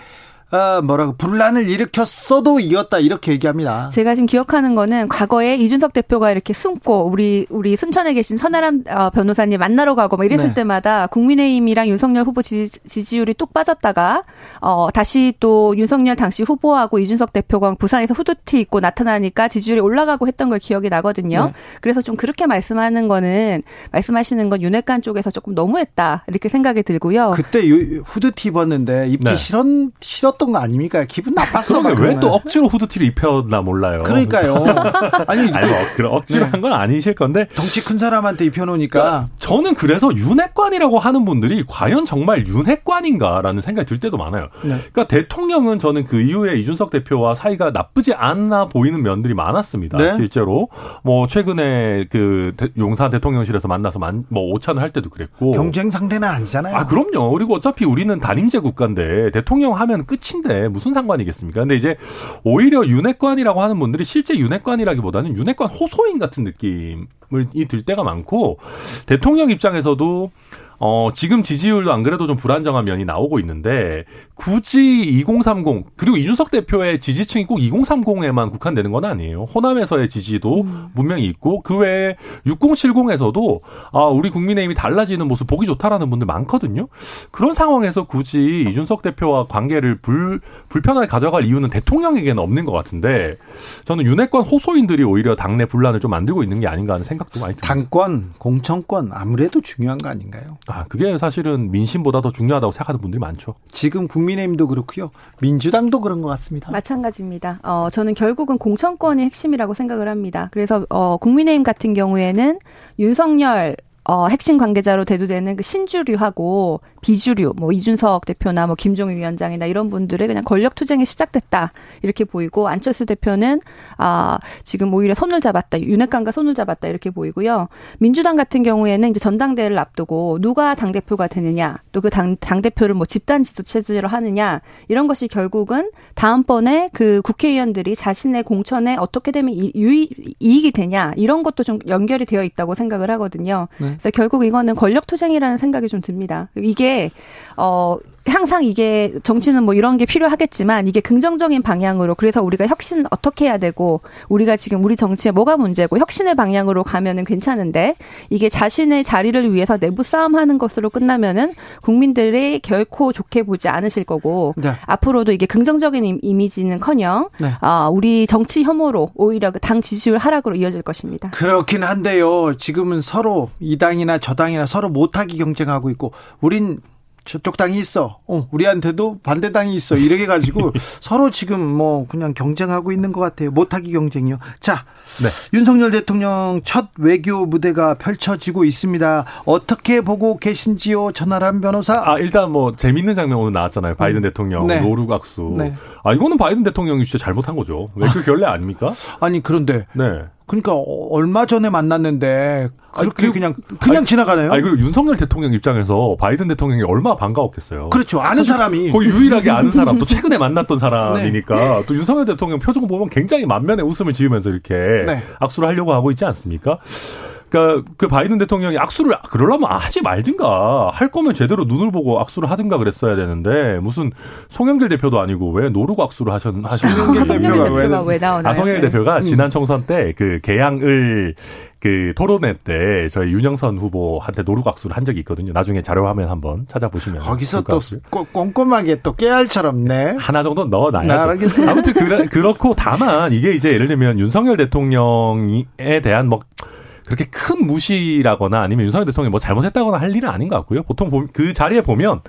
어, 뭐라고 분란을 일으켰어도 이겼다 이렇게 얘기합니다. 제가 지금 기억하는 거는 과거에 이준석 대표가 이렇게 숨고 우리 우리 순천에 계신 천하람 어, 변호사님 만나러 가고 막 이랬을 네. 때마다 국민의힘이랑 윤석열 후보 지지, 지지 율이 뚝 빠졌다가 어 다시 또 윤석열 당시 후보하고 이준석 대표가 부산에서 후드티 입고 나타나니까 지지율이 올라가고 했던 걸 기억이 나거든요. 네. 그래서 좀 그렇게 말씀하는 거는 말씀하시는 건 윤핵관 쪽에서 조금 너무했다 이렇게 생각이 들고요. 그때 요- 후드티 입었는데 입기 네. 싫었, 싫었 던 거 아닙니까? 기분 나빴어. 왜. 또 억지로 후드티를 입혔나 몰라요. 그러니까요. 아니, 아니 뭐 그런 억지로 네. 한건 아니실 건데 덩치 큰 사람한테 입혀놓으니까 그러니까 저는 그래서 윤핵관이라고 하는 분들이 과연 정말 윤핵관인가라는 생각이 들 때도 많아요. 네. 그러니까 대통령은 저는 그 이후에 이준석 대표와 사이가 나쁘지 않아 보이는 면들이 많았습니다. 네. 실제로 뭐 최근에 그 대- 용산 대통령실에서 만나서 만, 뭐 오찬을 할 때도 그랬고 경쟁 상대는 아니잖아요. 아, 그럼요. 그리고 어차피 우리는 단임제 국가인데 대통령 하면 끝이 정치인데 무슨 상관이겠습니까? 근데 이제 오히려 윤핵관이라고 하는 분들이 실제 윤핵관이라기보다는 윤핵관 호소인 같은 느낌을 들 때가 많고 대통령 입장에서도 어, 지금 지지율도 안 그래도 좀 불안정한 면이 나오고 있는데 굳이 2030 그리고 이준석 대표의 지지층이 꼭 2030에만 국한되는 건 아니에요. 호남에서의 지지도 음. 분명히 있고 그 외에 6070에서도 아, 우리 국민의힘이 달라지는 모습 보기 좋다라는 분들 많거든요. 그런 상황에서 굳이 이준석 대표와 관계를 불 불편하게 가져갈 이유는 대통령에게는 없는 것 같은데 저는 윤핵관 호소인들이 오히려 당내 분란을 좀 만들고 있는 게 아닌가 하는 생각도 많이 듭니다. 당권, 공천권 아무래도 중요한 거 아닌가요? 아, 그게 사실은 민심보다 더 중요하다고 생각하는 분들이 많죠. 지금 국민의힘도 그렇고요. 민주당도 그런 것 같습니다. 마찬가지입니다. 어, 저는 결국은 공천권이 핵심이라고 생각을 합니다. 그래서 어, 국민의힘 같은 경우에는 윤석열 어, 핵심 관계자로 대두되는 그 신주류하고 비주류, 뭐 이준석 대표나 뭐 김종인 위원장이나 이런 분들의 그냥 권력 투쟁이 시작됐다 이렇게 보이고 안철수 대표는 아 지금 오히려 손을 잡았다, 윤핵관과 손을 잡았다 이렇게 보이고요. 민주당 같은 경우에는 이제 전당대회를 앞두고 누가 당 대표가 되느냐, 또 그 당 당 대표를 뭐 집단 지도 체제로 하느냐 이런 것이 결국은 다음번에 그 국회의원들이 자신의 공천에 어떻게 되면 유이, 이익이 되냐 이런 것도 좀 연결이 되어 있다고 생각을 하거든요. 네. 그래서 결국 이거는 권력 투쟁이라는 생각이 좀 듭니다. 이게 어 항상 이게 정치는 뭐 이런 게 필요하겠지만 이게 긍정적인 방향으로 그래서 우리가 혁신 어떻게 해야 되고 우리가 지금 우리 정치에 뭐가 문제고 혁신의 방향으로 가면은 괜찮은데 이게 자신의 자리를 위해서 내부 싸움하는 것으로 끝나면은 국민들이 결코 좋게 보지 않으실 거고 네. 앞으로도 이게 긍정적인 이미지는커녕 네. 아, 우리 정치 혐오로 오히려 그당 지지율 하락으로 이어질 것입니다. 그렇긴 한데요. 지금은 서로 이 당이나 저 당이나 서로 못하기 경쟁하고 있고 우린 저쪽 당이 있어. 어, 우리한테도 반대 당이 있어. 이렇게 가지고 서로 지금 뭐 그냥 경쟁하고 있는 것 같아요. 못하기 경쟁이요. 자, 네. 윤석열 대통령 첫 외교 무대가 펼쳐지고 있습니다. 어떻게 보고 계신지요, 전하람 변호사? 아, 일단 뭐 재밌는 장면 오늘 나왔잖아요. 바이든 음. 대통령 네. 노루각수. 네. 아, 이거는 바이든 대통령이 진짜 잘못한 거죠. 외교 결례 아닙니까? 아니, 그런데 네. 그러니까 얼마 전에 만났는데 그렇게 아니, 그냥 그냥 아니, 지나가네요. 아니 그리고 윤석열 대통령 입장에서 바이든 대통령이 얼마나 반가웠겠어요. 그렇죠. 아는 사람이 거의 유일하게 아는 사람 또 최근에 만났던 사람이니까 네. 또 윤석열 대통령 표정 보면 굉장히 만면에 웃음을 지으면서 이렇게 네. 악수를 하려고 하고 있지 않습니까? 그러니까 그 바이든 대통령이 악수를 그러려면 하지 말든가 할 거면 제대로 눈을 보고 악수를 하든가 그랬어야 되는데 무슨 송영길 대표도 아니고 왜 노르고 악수를 하셨 하셨는지 송영길 대표가 왜 나오나요? 아 송영길 네. 대표가 음. 지난 총선 때 그 개항을 그 토론회 때 저희 윤영선 후보한테 노르고 악수를 한 적이 있거든요. 나중에 자료 화면 한번 찾아보시면 거기서 또 꼼꼼하게 또 깨알처럼 네 하나 정도 넣어놔야죠. 네, 아무튼 그라, 그렇고 다만 이게 이제 예를 들면 윤석열 대통령에 대한 뭐 그렇게 큰 무시라거나 아니면 윤석열 대통령이 뭐 잘못했다거나 할 일은 아닌 것 같고요. 보통 그 자리에 보면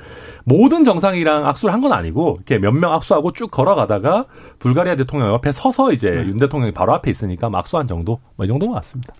모든 정상이랑 악수를 한 건 아니고 이렇게 몇 명 악수하고 쭉 걸어가다가 불가리아 대통령 옆에 서서 이제 네. 윤 대통령이 바로 앞에 있으니까 악수한 정도 뭐 이 정도인 것 같습니다.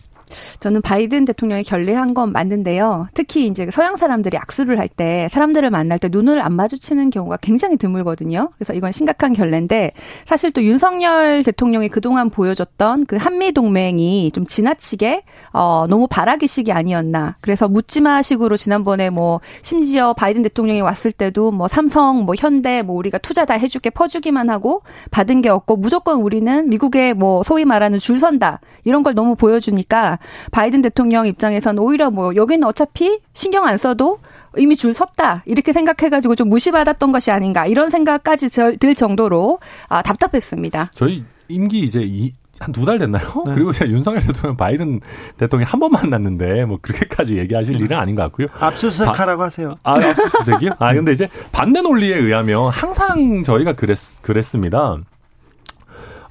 저는 바이든 대통령이 결례한 건 맞는데요. 특히 이제 서양 사람들이 악수를 할 때 사람들을 만날 때 눈을 안 마주치는 경우가 굉장히 드물거든요. 그래서 이건 심각한 결례인데 사실 또 윤석열 대통령이 그동안 보여줬던 그 한미 동맹이 좀 지나치게 어 너무 바라기식이 아니었나. 그래서 묻지마식으로 지난번에 뭐 심지어 바이든 대통령이 왔을 때도 뭐 삼성, 뭐 현대, 뭐 우리가 투자 다 해줄게 퍼주기만 하고 받은 게 없고 무조건 우리는 미국에 뭐 소위 말하는 줄 선다 이런 걸 너무 보여주니까 바이든 대통령 입장에서는 오히려 뭐 여기는 어차피 신경 안 써도 이미 줄 섰다 이렇게 생각해가지고 좀 무시받았던 것이 아닌가 이런 생각까지 들 정도로 아, 답답했습니다. 저희 임기 이제 이, 한두달 됐나요? 네. 그리고 제가 윤석열 대통령 바이든 대통령이 한번 만났는데 뭐 그렇게까지 얘기하실 일은 아닌 것 같고요. 압수수색하라고 하세요. 아, 압수수색이요? 아, 근데 이제 반대 논리에 의하면 항상 저희가 그랬, 그랬습니다.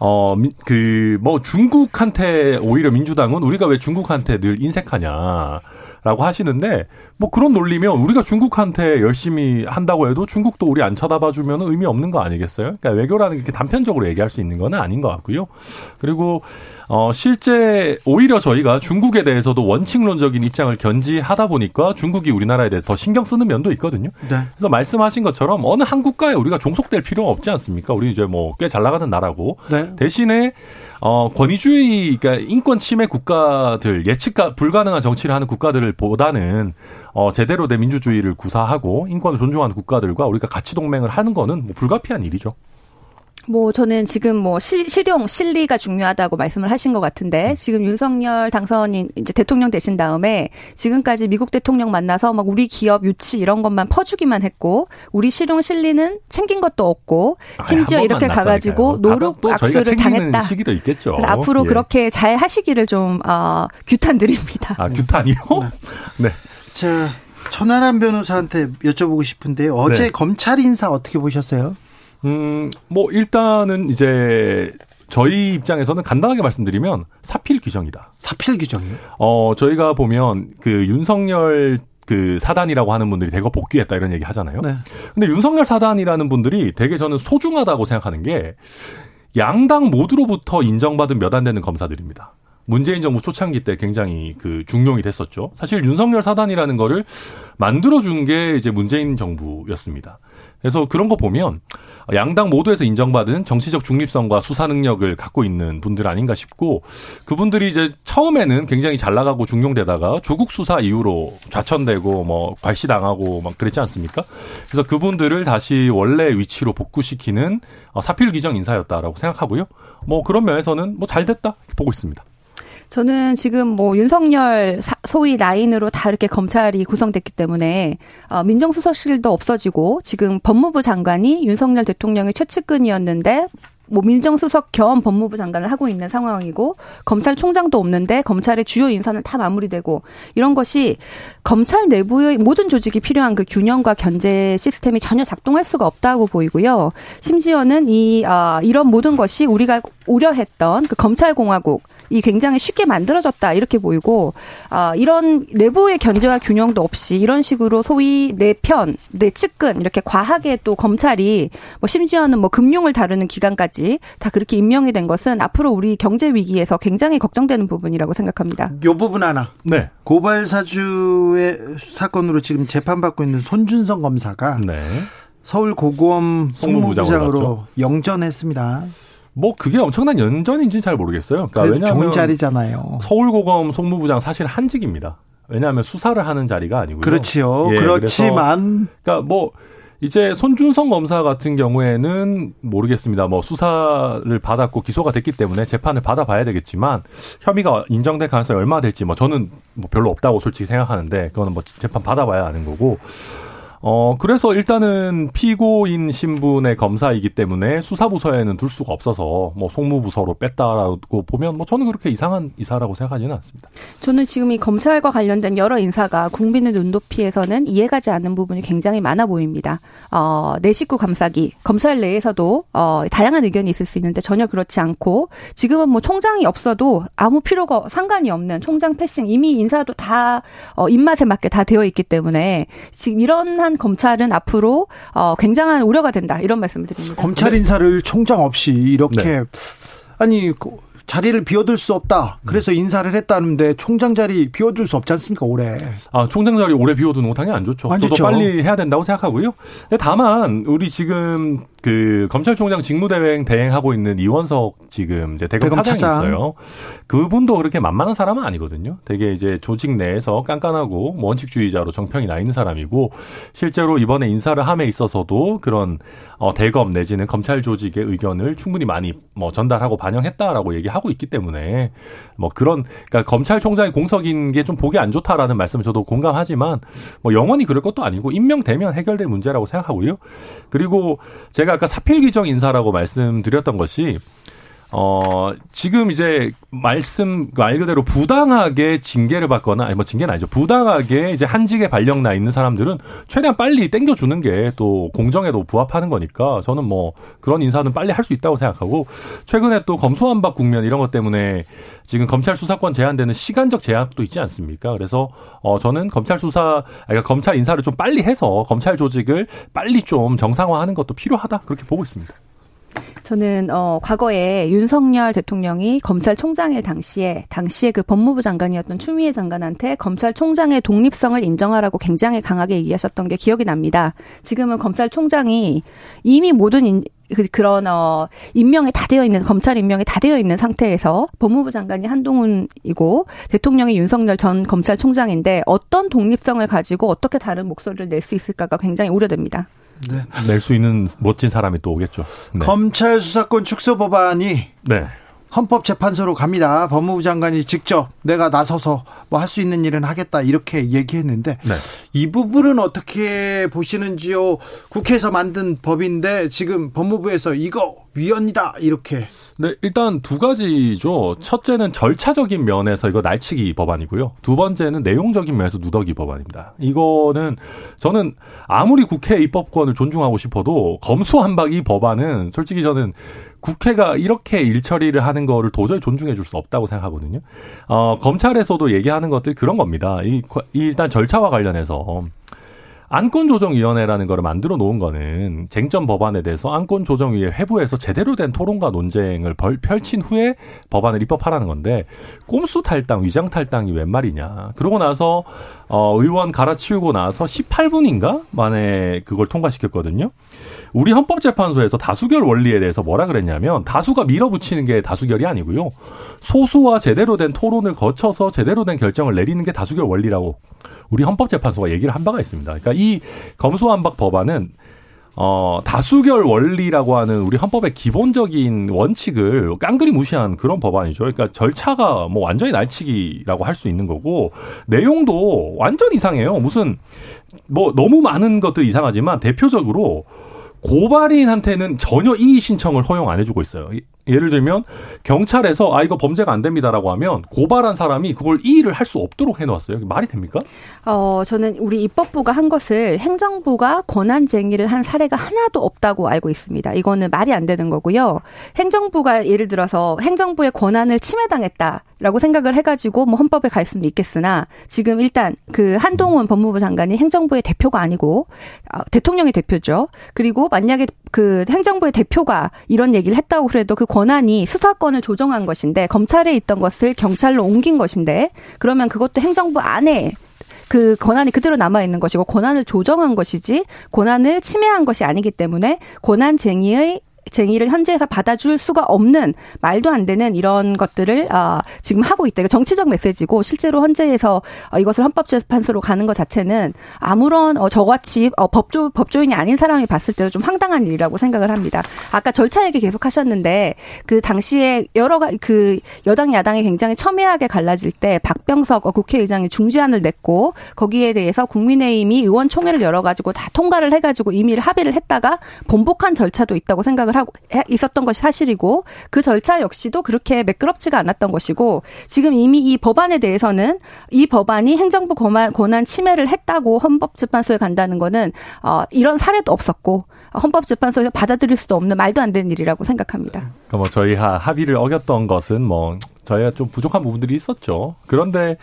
어, 그, 뭐, 중국한테 오히려 민주당은 우리가 왜 중국한테 늘 인색하냐. 라고 하시는데 뭐 그런 논리면 우리가 중국한테 열심히 한다고 해도 중국도 우리 안 쳐다봐 주면 의미 없는 거 아니겠어요? 그러니까 외교라는 게 단편적으로 얘기할 수 있는 건 아닌 것 같고요. 그리고 어, 실제 오히려 저희가 중국에 대해서도 원칙론적인 입장을 견지하다 보니까 중국이 우리나라에 대해 더 신경 쓰는 면도 있거든요. 네. 그래서 말씀하신 것처럼 어느 한 국가에 우리가 종속될 필요가 없지 않습니까? 우리 이제 뭐 꽤 잘 나가는 나라고 네. 대신에 어, 권위주의, 그러니까 인권 침해 국가들, 예측 불가능한 정치를 하는 국가들을 보다는 어, 제대로 된 민주주의를 구사하고 인권을 존중하는 국가들과 우리가 같이 동맹을 하는 거는 뭐 불가피한 일이죠. 뭐 저는 지금 뭐 실, 실용 실리가 중요하다고 말씀을 하신 것 같은데 지금 윤석열 당선인 이제 대통령 되신 다음에 지금까지 미국 대통령 만나서 막 우리 기업 유치 이런 것만 퍼주기만 했고 우리 실용 실리는 챙긴 것도 없고 심지어 아이, 이렇게 가가지고 노룩 악수를 당했다. 시기도 있겠죠. 앞으로 예. 그렇게 잘 하시기를 좀 어, 규탄 드립니다. 아 규탄이요? 네. 자, 천하람 변호사한테 여쭤보고 싶은데 어제 네. 검찰 인사 어떻게 보셨어요? 음, 뭐 일단은 이제 저희 입장에서는 간단하게 말씀드리면 사필 규정이다. 사필 규정이요? 어, 저희가 보면 그 윤석열 그 사단이라고 하는 분들이 대거 복귀했다 이런 얘기 하잖아요. 네. 근데 윤석열 사단이라는 분들이 되게 저는 소중하다고 생각하는 게 양당 모두로부터 인정받은 몇 안 되는 검사들입니다. 문재인 정부 초창기 때 굉장히 그 중용이 됐었죠. 사실 윤석열 사단이라는 거를 만들어준 게 이제 문재인 정부였습니다. 그래서 그런 거 보면 양당 모두에서 인정받은 정치적 중립성과 수사 능력을 갖고 있는 분들 아닌가 싶고 그분들이 이제 처음에는 굉장히 잘 나가고 중용되다가 조국 수사 이후로 좌천되고 뭐 괄시당하고 막 그랬지 않습니까? 그래서 그분들을 다시 원래 위치로 복구시키는 어, 사필 규정 인사였다라고 생각하고요. 뭐 그런 면에서는 뭐 잘 됐다 보고 있습니다. 저는 지금 뭐 윤석열 사- 소위 라인으로 다 이렇게 검찰이 구성됐기 때문에 어, 민정수석실도 없어지고 지금 법무부 장관이 윤석열 대통령의 최측근이었는데 뭐 민정수석 겸 법무부 장관을 하고 있는 상황이고 검찰총장도 없는데 검찰의 주요 인사는 다 마무리되고 이런 것이 검찰 내부의 모든 조직이 필요한 그 균형과 견제 시스템이 전혀 작동할 수가 없다고 보이고요. 심지어는 이 아, 이런 모든 것이 우리가 우려했던 그 검찰 공화국 이 굉장히 쉽게 만들어졌다 이렇게 보이고 아 이런 내부의 견제와 균형도 없이 이런 식으로 소위 내 편, 내 측근 이렇게 과하게 또 검찰이 뭐 심지어는 뭐 금융을 다루는 기관까지 다 그렇게 임명이 된 것은 앞으로 우리 경제 위기에서 굉장히 걱정되는 부분이라고 생각합니다. 요 부분 하나. 네. 고발 사주의 사건으로 지금 재판받고 있는 손준성 검사가 네. 서울 고검 송무부장으로 송무부장으로 영전했습니다. 뭐 그게 엄청난 연전인지는 잘 모르겠어요. 그러니까 왜냐하면 좋은 자리잖아요. 서울고검 송무부장 사실 한직입니다. 왜냐하면 수사를 하는 자리가 아니고요. 그렇지요. 예, 그렇지만 그래서 그러니까 뭐 이제 손준성 검사 같은 경우에는 모르겠습니다. 뭐 수사를 받았고 기소가 됐기 때문에 재판을 받아봐야 되겠지만 혐의가 인정될 가능성이 얼마나 될지 뭐 저는 뭐 별로 없다고 솔직히 생각하는데 그거는 뭐 재판 받아봐야 아는 거고. 어, 그래서 일단은 피고인 신분의 검사이기 때문에 수사부서에는 둘 수가 없어서 뭐 송무부서로 뺐다라고 보면 뭐 저는 그렇게 이상한 이사라고 생각하지는 않습니다. 저는 지금 이 검찰과 관련된 여러 인사가 국민의 눈높이에서는 이해가지 않는 부분이 굉장히 많아 보입니다. 어, 내 식구 감싸기. 검찰 내에서도 어, 다양한 의견이 있을 수 있는데 전혀 그렇지 않고 지금은 뭐 총장이 없어도 아무 필요가 상관이 없는 총장 패싱 이미 인사도 다 어, 입맛에 맞게 다 되어 있기 때문에 지금 이런 한 검찰은 앞으로 어, 굉장한 우려가 된다 이런 말씀을 드립니다. 검찰 인사를 총장 없이 이렇게 네. 아니 그 자리를 비워둘 수 없다. 그래서 인사를 했다는데 총장 자리 비워둘 수 없지 않습니까 올해? 아, 총장 자리 오래 비워두는 거 당연히 안 좋죠. 안 좋죠. 빨리 해야 된다고 생각하고요. 다만 우리 지금 그 검찰총장 직무대행 대행하고 있는 이원석 지금 이제 대검, 대검 차장이 차장. 있어요. 그분도 그렇게 만만한 사람은 아니거든요. 되게 이제 조직 내에서 깐깐하고 뭐 원칙주의자로 정평이 나 있는 사람이고 실제로 이번에 인사를 함에 있어서도 그런 어, 대검 내지는 검찰 조직의 의견을 충분히 많이 뭐 전달하고 반영했다라고 얘기하고 있기 때문에 뭐 그런 그러니까 검찰총장의 공석인 게 좀 보기 안 좋다라는 말씀을 저도 공감하지만 뭐 영원히 그럴 것도 아니고 임명되면 해결될 문제라고 생각하고요. 그리고 제가 아까 사필 규정 인사라고 말씀드렸던 것이 어, 지금 이제 말씀, 말 그대로 부당하게 징계를 받거나, 아니 뭐 징계는 아니죠. 부당하게 이제 한직에 발령 나 있는 사람들은 최대한 빨리 땡겨 주는 게 또 공정에도 부합하는 거니까 저는 뭐 그런 인사는 빨리 할 수 있다고 생각하고 최근에 또 검소한박 국면 이런 것 때문에 지금 검찰 수사권 제한되는 시간적 제약도 있지 않습니까? 그래서 어 저는 검찰 수사 아니, 그러니까 검찰 인사를 좀 빨리 해서 검찰 조직을 빨리 좀 정상화하는 것도 필요하다 그렇게 보고 있습니다. 저는 어 과거에 윤석열 대통령이 검찰총장일 당시에 당시에 그 법무부 장관이었던 추미애 장관한테 검찰총장의 독립성을 인정하라고 굉장히 강하게 얘기하셨던 게 기억이 납니다. 지금은 검찰총장이 이미 모든 인, 그, 그런 어 임명이 다 되어 있는 검찰 임명이 다 되어 있는 상태에서 법무부 장관이 한동훈이고 대통령이 윤석열 전 검찰총장인데 어떤 독립성을 가지고 어떻게 다른 목소리를 낼 수 있을까가 굉장히 우려됩니다. 네. 낼수 있는 멋진 사람이 또 오겠죠. 네. 검찰 수사권 축소 법안이 네. 헌법재판소로 갑니다. 법무부 장관이 직접 내가 나서서 뭐 할 수 있는 일은 하겠다 이렇게 얘기했는데 네. 이 부분은 어떻게 보시는지요? 국회에서 만든 법인데 지금 법무부에서 이거 위헌이다 이렇게. 네, 일단 두 가지죠. 첫째는 절차적인 면에서 이거 날치기 법안이고요. 두 번째는 내용적인 면에서 누더기 법안입니다. 이거는 저는 아무리 국회 입법권을 존중하고 싶어도 검수한박 이 법안은 솔직히 저는 국회가 이렇게 일처리를 하는 거를 도저히 존중해 줄 수 없다고 생각하거든요. 어, 검찰에서도 얘기하는 것들 그런 겁니다. 이, 일단 절차와 관련해서 안건조정위원회라는 거를 만들어 놓은 거는 쟁점 법안에 대해서 안건조정위의 회부에서 제대로 된 토론과 논쟁을 벌, 펼친 후에 법안을 입법하라는 건데 꼼수 탈당, 위장 탈당이 웬 말이냐. 그러고 나서 어, 의원 갈아치우고 나서 18분인가 만에 그걸 통과시켰거든요. 우리 헌법재판소에서 다수결 원리에 대해서 뭐라 그랬냐면 다수가 밀어붙이는 게 다수결이 아니고요. 소수와 제대로 된 토론을 거쳐서 제대로 된 결정을 내리는 게 다수결 원리라고 우리 헌법재판소가 얘기를 한 바가 있습니다. 그러니까 이 검수완박 법안은 어, 다수결 원리라고 하는 우리 헌법의 기본적인 원칙을 깡그리 무시한 그런 법안이죠. 그러니까 절차가 뭐 완전히 날치기라고 할 수 있는 거고, 내용도 완전 이상해요. 무슨, 뭐 너무 많은 것들 이상하지만 대표적으로 고발인한테는 전혀 이의 신청을 허용 안 해주고 있어요. 예를 들면 경찰에서 아 이거 범죄가 안 됩니다라고 하면 고발한 사람이 그걸 이의를 할 수 없도록 해놓았어요. 말이 됩니까? 어 저는 우리 입법부가 한 것을 행정부가 권한 쟁의를 한 사례가 하나도 없다고 알고 있습니다. 이거는 말이 안 되는 거고요. 행정부가 예를 들어서 행정부의 권한을 침해당했다라고 생각을 해가지고 뭐 헌법에 갈 수는 있겠으나 지금 일단 그 한동훈 법무부 장관이 행정부의 대표가 아니고 어, 대통령의 대표죠. 그리고 만약에 그 행정부의 대표가 이런 얘기를 했다고 그래도 그 권한이 수사권을 조정한 것인데 검찰에 있던 것을 경찰로 옮긴 것인데 그러면 그것도 행정부 안에 그 권한이 그대로 남아 있는 것이고 권한을 조정한 것이지 권한을 침해한 것이 아니기 때문에 권한쟁의의 쟁의를 현재에서 받아줄 수가 없는 말도 안 되는 이런 것들을 어, 지금 하고 있다. 정치적 메시지고 실제로 현재에서 어, 이것을 헌법재판소로 가는 것 자체는 아무런 어, 저같이 어, 법조 법조인이 아닌 사람이 봤을 때도 좀 황당한 일이라고 생각을 합니다. 아까 절차 얘기 계속 하셨는데 그 당시에 여러 그 여당 야당이 굉장히 첨예하게 갈라질 때 박병석 어, 국회의장이 중지안을 냈고 거기에 대해서 국민의힘이 의원총회를 열어가지고 다 통과를 해가지고 임의를 합의를 했다가 번복한 절차도 있다고 생각을 하고 있었던 것이 사실이고 그 절차 역시도 그렇게 매끄럽지가 않았던 것이고 지금 이미 이 법안에 대해서는 이 법안이 행정부 권한, 침해를 했다고 헌법재판소에 간다는 거는 어, 이런 사례도 없었고 헌법재판소에서 받아들일 수도 없는 말도 안 되는 일이라고 생각합니다. 그러니까 뭐 저희 합의를 어겼던 것은 뭐 저희가 좀 부족한 부분들이 있었죠. 그런데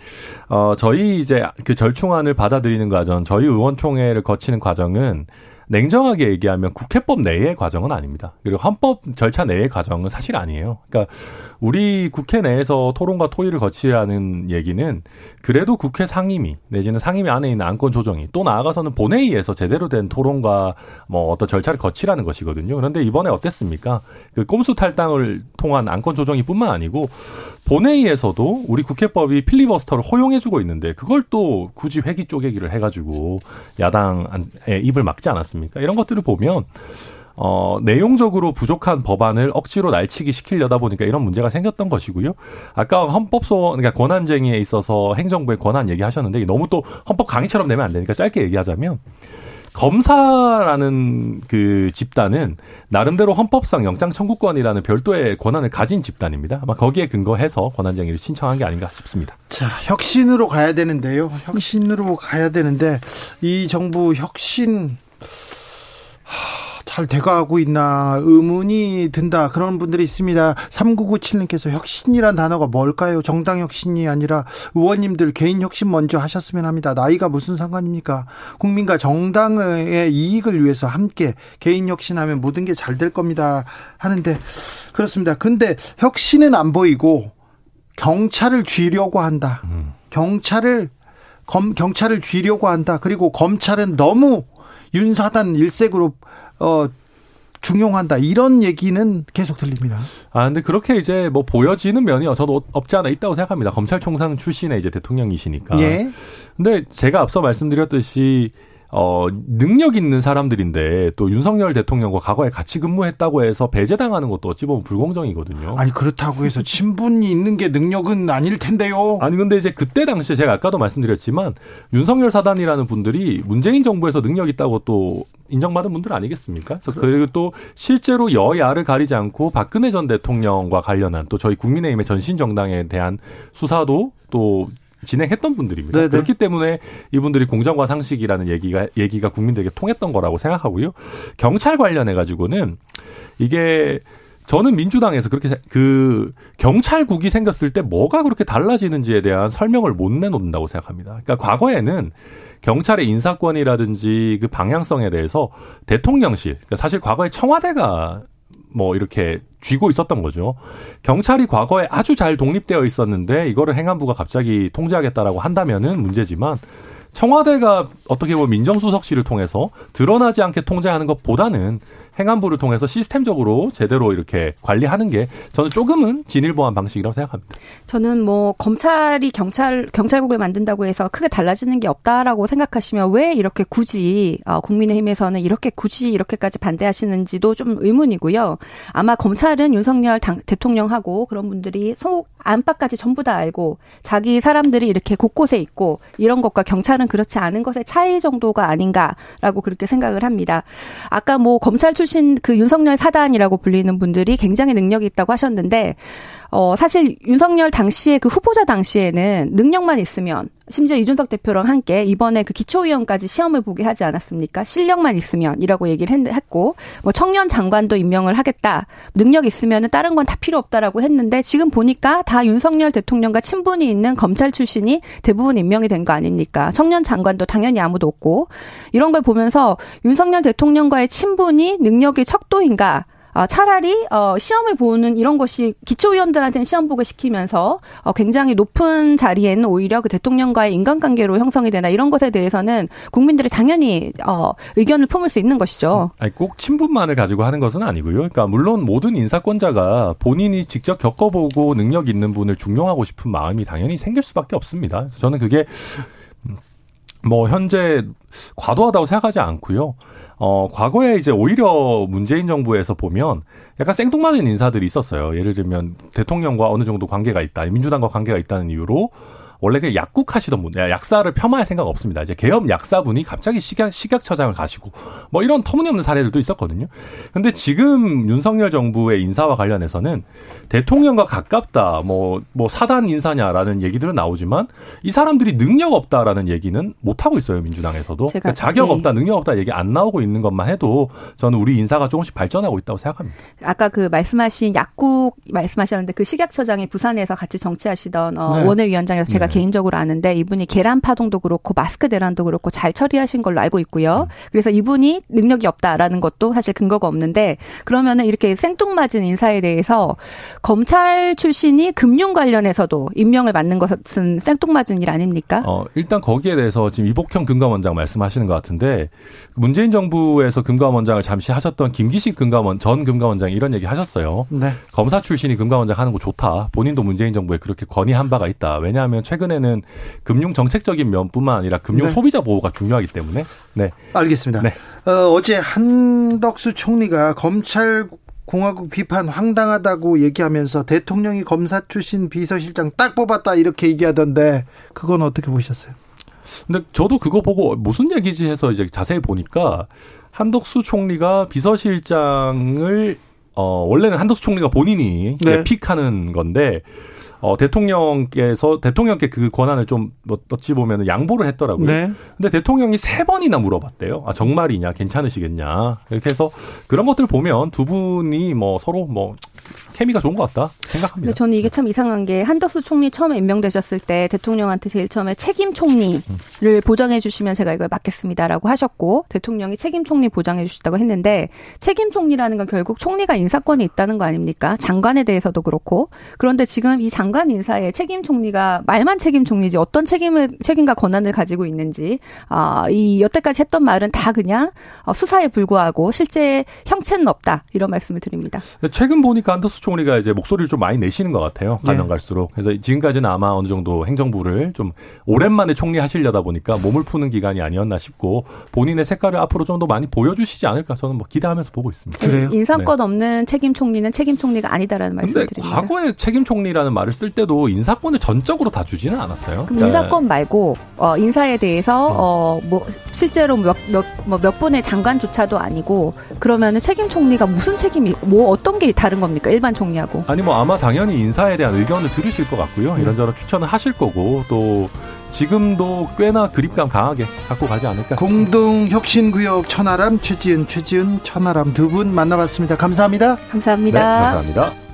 어 저희 이제 그 절충안을 받아들이는 과정, 저희 의원총회를 거치는 과정은 냉정하게 얘기하면 국회법 내의 과정은 아닙니다. 그리고 헌법 절차 내의 과정은 사실 아니에요. 그러니까 우리 국회 내에서 토론과 토의를 거치라는 얘기는 그래도 국회 상임위 내지는 상임위 안에 있는 안건 조정이 또 나아가서는 본회의에서 제대로 된 토론과 뭐 어떤 절차를 거치라는 것이거든요. 그런데 이번에 어땠습니까? 그 꼼수 탈당을 통한 안건 조정이뿐만 아니고 본회의에서도 우리 국회법이 필리버스터를 허용해주고 있는데 그걸 또 굳이 회기 쪼개기를 해가지고 야당의 입을 막지 않았습니까? 이런 것들을 보면 어, 내용적으로 부족한 법안을 억지로 날치기 시키려다 보니까 이런 문제가 생겼던 것이고요. 아까 헌법소, 그러니까 권한쟁의에 있어서 행정부의 권한 얘기하셨는데 너무 또 헌법 강의처럼 되면 안 되니까 짧게 얘기하자면 검사라는 그 집단은 나름대로 헌법상 영장 청구권이라는 별도의 권한을 가진 집단입니다. 아마 거기에 근거해서 권한쟁의를 신청한 게 아닌가 싶습니다. 자, 혁신으로 가야 되는데요. 혁신으로 가야 되는데 이 정부 혁신 잘 돼가고 있나 의문이 든다 그런 분들이 있습니다. 3997님께서 혁신이란 단어가 뭘까요? 정당 혁신이 아니라 의원님들 개인 혁신 먼저 하셨으면 합니다. 나이가 무슨 상관입니까? 국민과 정당의 이익을 위해서 함께 개인 혁신하면 모든 게 잘 될 겁니다. 하는데 그렇습니다. 근데 혁신은 안 보이고 경찰을 쥐려고 한다. 경찰을 검, 경찰을 쥐려고 한다. 그리고 검찰은 너무 윤사단 일색으로 어, 중용한다 이런 얘기는 계속 들립니다. 아 근데 그렇게 이제 뭐 보여지는 면이 저도 없지 않아 있다고 생각합니다. 검찰총장 출신의 이제 대통령이시니까. 예. 근데 제가 앞서 말씀드렸듯이 어, 능력 있는 사람들인데 또 윤석열 대통령과 과거에 같이 근무했다고 해서 배제당하는 것도 어찌 보면 불공정이거든요. 아니 그렇다고 해서 친분이 있는 게 능력은 아닐 텐데요. 아니 근데 이제 그때 당시에 제가 아까도 말씀드렸지만 윤석열 사단이라는 분들이 문재인 정부에서 능력 있다고 또 인정받은 분들 아니겠습니까? 그래서 그리고 또 실제로 여야를 가리지 않고 박근혜 전 대통령과 관련한 또 저희 국민의힘의 전신 정당에 대한 수사도 또 진행했던 분들입니다. 네네. 그렇기 때문에 이분들이 공정과 상식이라는 얘기가 얘기가 국민들에게 통했던 거라고 생각하고요. 경찰 관련해 가지고는 이게 저는 민주당에서 그렇게 세- 그 경찰국이 생겼을 때 뭐가 그렇게 달라지는지에 대한 설명을 못 내놓는다고 생각합니다. 그러니까 과거에는 경찰의 인사권이라든지 그 방향성에 대해서 대통령실, 그러니까 사실 과거에 청와대가 뭐 이렇게 쥐고 있었던 거죠. 경찰이 과거에 아주 잘 독립되어 있었는데 이거를 행안부가 갑자기 통제하겠다라고 한다면은 문제지만 청와대가 어떻게 보면 민정수석실을 통해서 드러나지 않게 통제하는 것보다는 행안부를 통해서 시스템적으로 제대로 이렇게 관리하는 게 저는 조금은 진일보한 방식이라고 생각합니다. 저는 뭐 검찰이 경찰 경찰국을 만든다고 해서 크게 달라지는 게 없다라고 생각하시면 왜 이렇게 굳이 어, 국민의힘에서는 이렇게 굳이 이렇게까지 반대하시는지도 좀 의문이고요. 아마 검찰은 윤석열 당, 대통령하고 그런 분들이 속 안팎까지 전부 다 알고 자기 사람들이 이렇게 곳곳에 있고 이런 것과 경찰은 그렇지 않은 것의 차이 정도가 아닌가라고 그렇게 생각을 합니다. 아까 뭐 검찰 출신 그 윤석열 사단이라고 불리는 분들이 굉장히 능력이 있다고 하셨는데 어, 사실 윤석열 당시에 그 후보자 당시에는 능력만 있으면 심지어 이준석 대표랑 함께 이번에 그 기초의원까지 시험을 보게 하지 않았습니까? 실력만 있으면이라고 얘기를 했, 했고 뭐 청년 장관도 임명을 하겠다. 능력 있으면은 다른 건 다 필요 없다라고 했는데 지금 보니까 다 윤석열 대통령과 친분이 있는 검찰 출신이 대부분 임명이 된 거 아닙니까? 청년 장관도 당연히 아무도 없고 이런 걸 보면서 윤석열 대통령과의 친분이 능력의 척도인가? 어, 차라리 어, 시험을 보는 이런 것이 기초의원들한테는 시험 보게 시키면서 어, 굉장히 높은 자리에는 오히려 그 대통령과의 인간관계로 형성이 되나 이런 것에 대해서는 국민들이 당연히 어, 의견을 품을 수 있는 것이죠. 아니 꼭 친분만을 가지고 하는 것은 아니고요. 그러니까 물론 모든 인사권자가 본인이 직접 겪어보고 능력 있는 분을 중용하고 싶은 마음이 당연히 생길 수밖에 없습니다. 그래서 저는 그게 음, 뭐 현재 과도하다고 생각하지 않고요. 어, 과거에 이제 오히려 문재인 정부에서 보면 약간 생뚱맞은 인사들이 있었어요. 예를 들면 대통령과 어느 정도 관계가 있다, 민주당과 관계가 있다는 이유로 원래 그 약국 하시던 분, 약사를 폄하할 생각 없습니다. 이제 개업 약사분이 갑자기 식약, 식약처장을 가시고 뭐 이런 터무니없는 사례들도 있었거든요. 근데 지금 윤석열 정부의 인사와 관련해서는 대통령과 가깝다, 뭐, 뭐 사단 인사냐라는 얘기들은 나오지만 이 사람들이 능력 없다라는 얘기는 못하고 있어요, 민주당에서도. 그러니까 자격 네. 없다, 능력 없다 얘기 안 나오고 있는 것만 해도 저는 우리 인사가 조금씩 발전하고 있다고 생각합니다. 아까 그 말씀하신 약국 말씀하셨는데 그 식약처장이 부산에서 같이 정치하시던 어, 네. 원외위원장이라서 제가 네. 개인적으로 아는데 이분이 계란 파동도 그렇고 마스크 대란도 그렇고 잘 처리하신 걸로 알고 있고요. 그래서 이분이 능력이 없다라는 것도 사실 근거가 없는데 그러면은 이렇게 생뚱맞은 인사에 대해서 검찰 출신이 금융 관련해서도 임명을 맡는 것은 생뚱맞은 일 아닙니까? 어, 일단 거기에 대해서 지금 이복형 금감원장 말씀하시는 것 같은데 문재인 정부에서 금감원장을 잠시 하셨던 김기식 금감원 전 금감원장이 이런 얘기 하셨어요. 네. 검사 출신이 금감원장 하는 거 좋다. 본인도 문재인 정부에 그렇게 건의한 바가 있다. 왜냐하면 최근 에는 금융 정책적인 면뿐만 아니라 금융 네. 소비자 보호가 중요하기 때문에 네. 알겠습니다. 네. 어, 어제 한덕수 총리가 검찰 공화국 비판 황당하다고 얘기하면서 대통령이 검사 출신 비서실장 딱 뽑았다 이렇게 얘기하던데 그건 어떻게 보셨어요? 근데 저도 그거 보고 무슨 얘기지 해서 이제 자세히 보니까 한덕수 총리가 비서실장을 어 원래는 한덕수 총리가 본인이 네. 픽하는 건데 어 대통령께서 대통령께 그 권한을 좀 뭐, 어찌 보면 양보를 했더라고요. 네. 근데 대통령이 세 번이나 물어봤대요. 아 정말이냐, 괜찮으시겠냐. 이렇게 해서 그런 것들 보면 두 분이 뭐 서로 뭐 케미가 좋은 것 같다. 생각합니다. 근데 저는 이게 참 이상한 게 한덕수 총리 처음에 임명되셨을 때 대통령한테 제일 처음에 책임 총리를 보장해 주시면 제가 이걸 맡겠습니다라고 하셨고 대통령이 책임 총리 보장해 주시다고 했는데 책임 총리라는 건 결국 총리가 인사권이 있다는 거 아닙니까? 장관에 대해서도 그렇고 그런데 지금 이 장관 인사에 책임 총리가 말만 책임 총리지 어떤 책임을 책임과 권한을 가지고 있는지 아, 이 여태까지 했던 말은 다 그냥 어, 수사에 불구하고 실제 형체는 없다 이런 말씀을 드립니다. 최근 보니까 안더스 총 리가 이제 목소리를 좀 많이 내시는 것 같아요. 가면 네. 갈수록. 그래서 지금까지는 아마 어느 정도 행정부를 좀 오랜만에 총리 하시려다 보니까 몸을 푸는 기간이 아니었나 싶고 본인의 색깔을 앞으로 좀 더 많이 보여주시지 않을까 저는 뭐 기대하면서 보고 있습니다. 그래요? 인사권 없는 책임 총리는 책임 총리가 아니다라는 말씀을 드립니다. 과거에 책임 총리라는 말을 쓸 때도 인사권을 전적으로 다 주지는 않았어요. 그럼 인사권 말고 어, 인사에 대해서 어, 뭐 실제로 몇몇몇 분의 장관조차도 아니고 그러면은 책임 총리가 무슨 책임이 뭐 어떤 게 다른 겁니까 일반 총리하고? 아니 뭐 아마 당연히 인사에 대한 의견을 들으실 것 같고요. 이런저런 추천을 하실 거고 또 지금도 꽤나 그립감 강하게 갖고 가지 않을까. 싶습니다. 공동 혁신구역 천하람 최지은 최지은 천하람 두 분 만나봤습니다. 감사합니다. 네, 감사합니다. 감사합니다.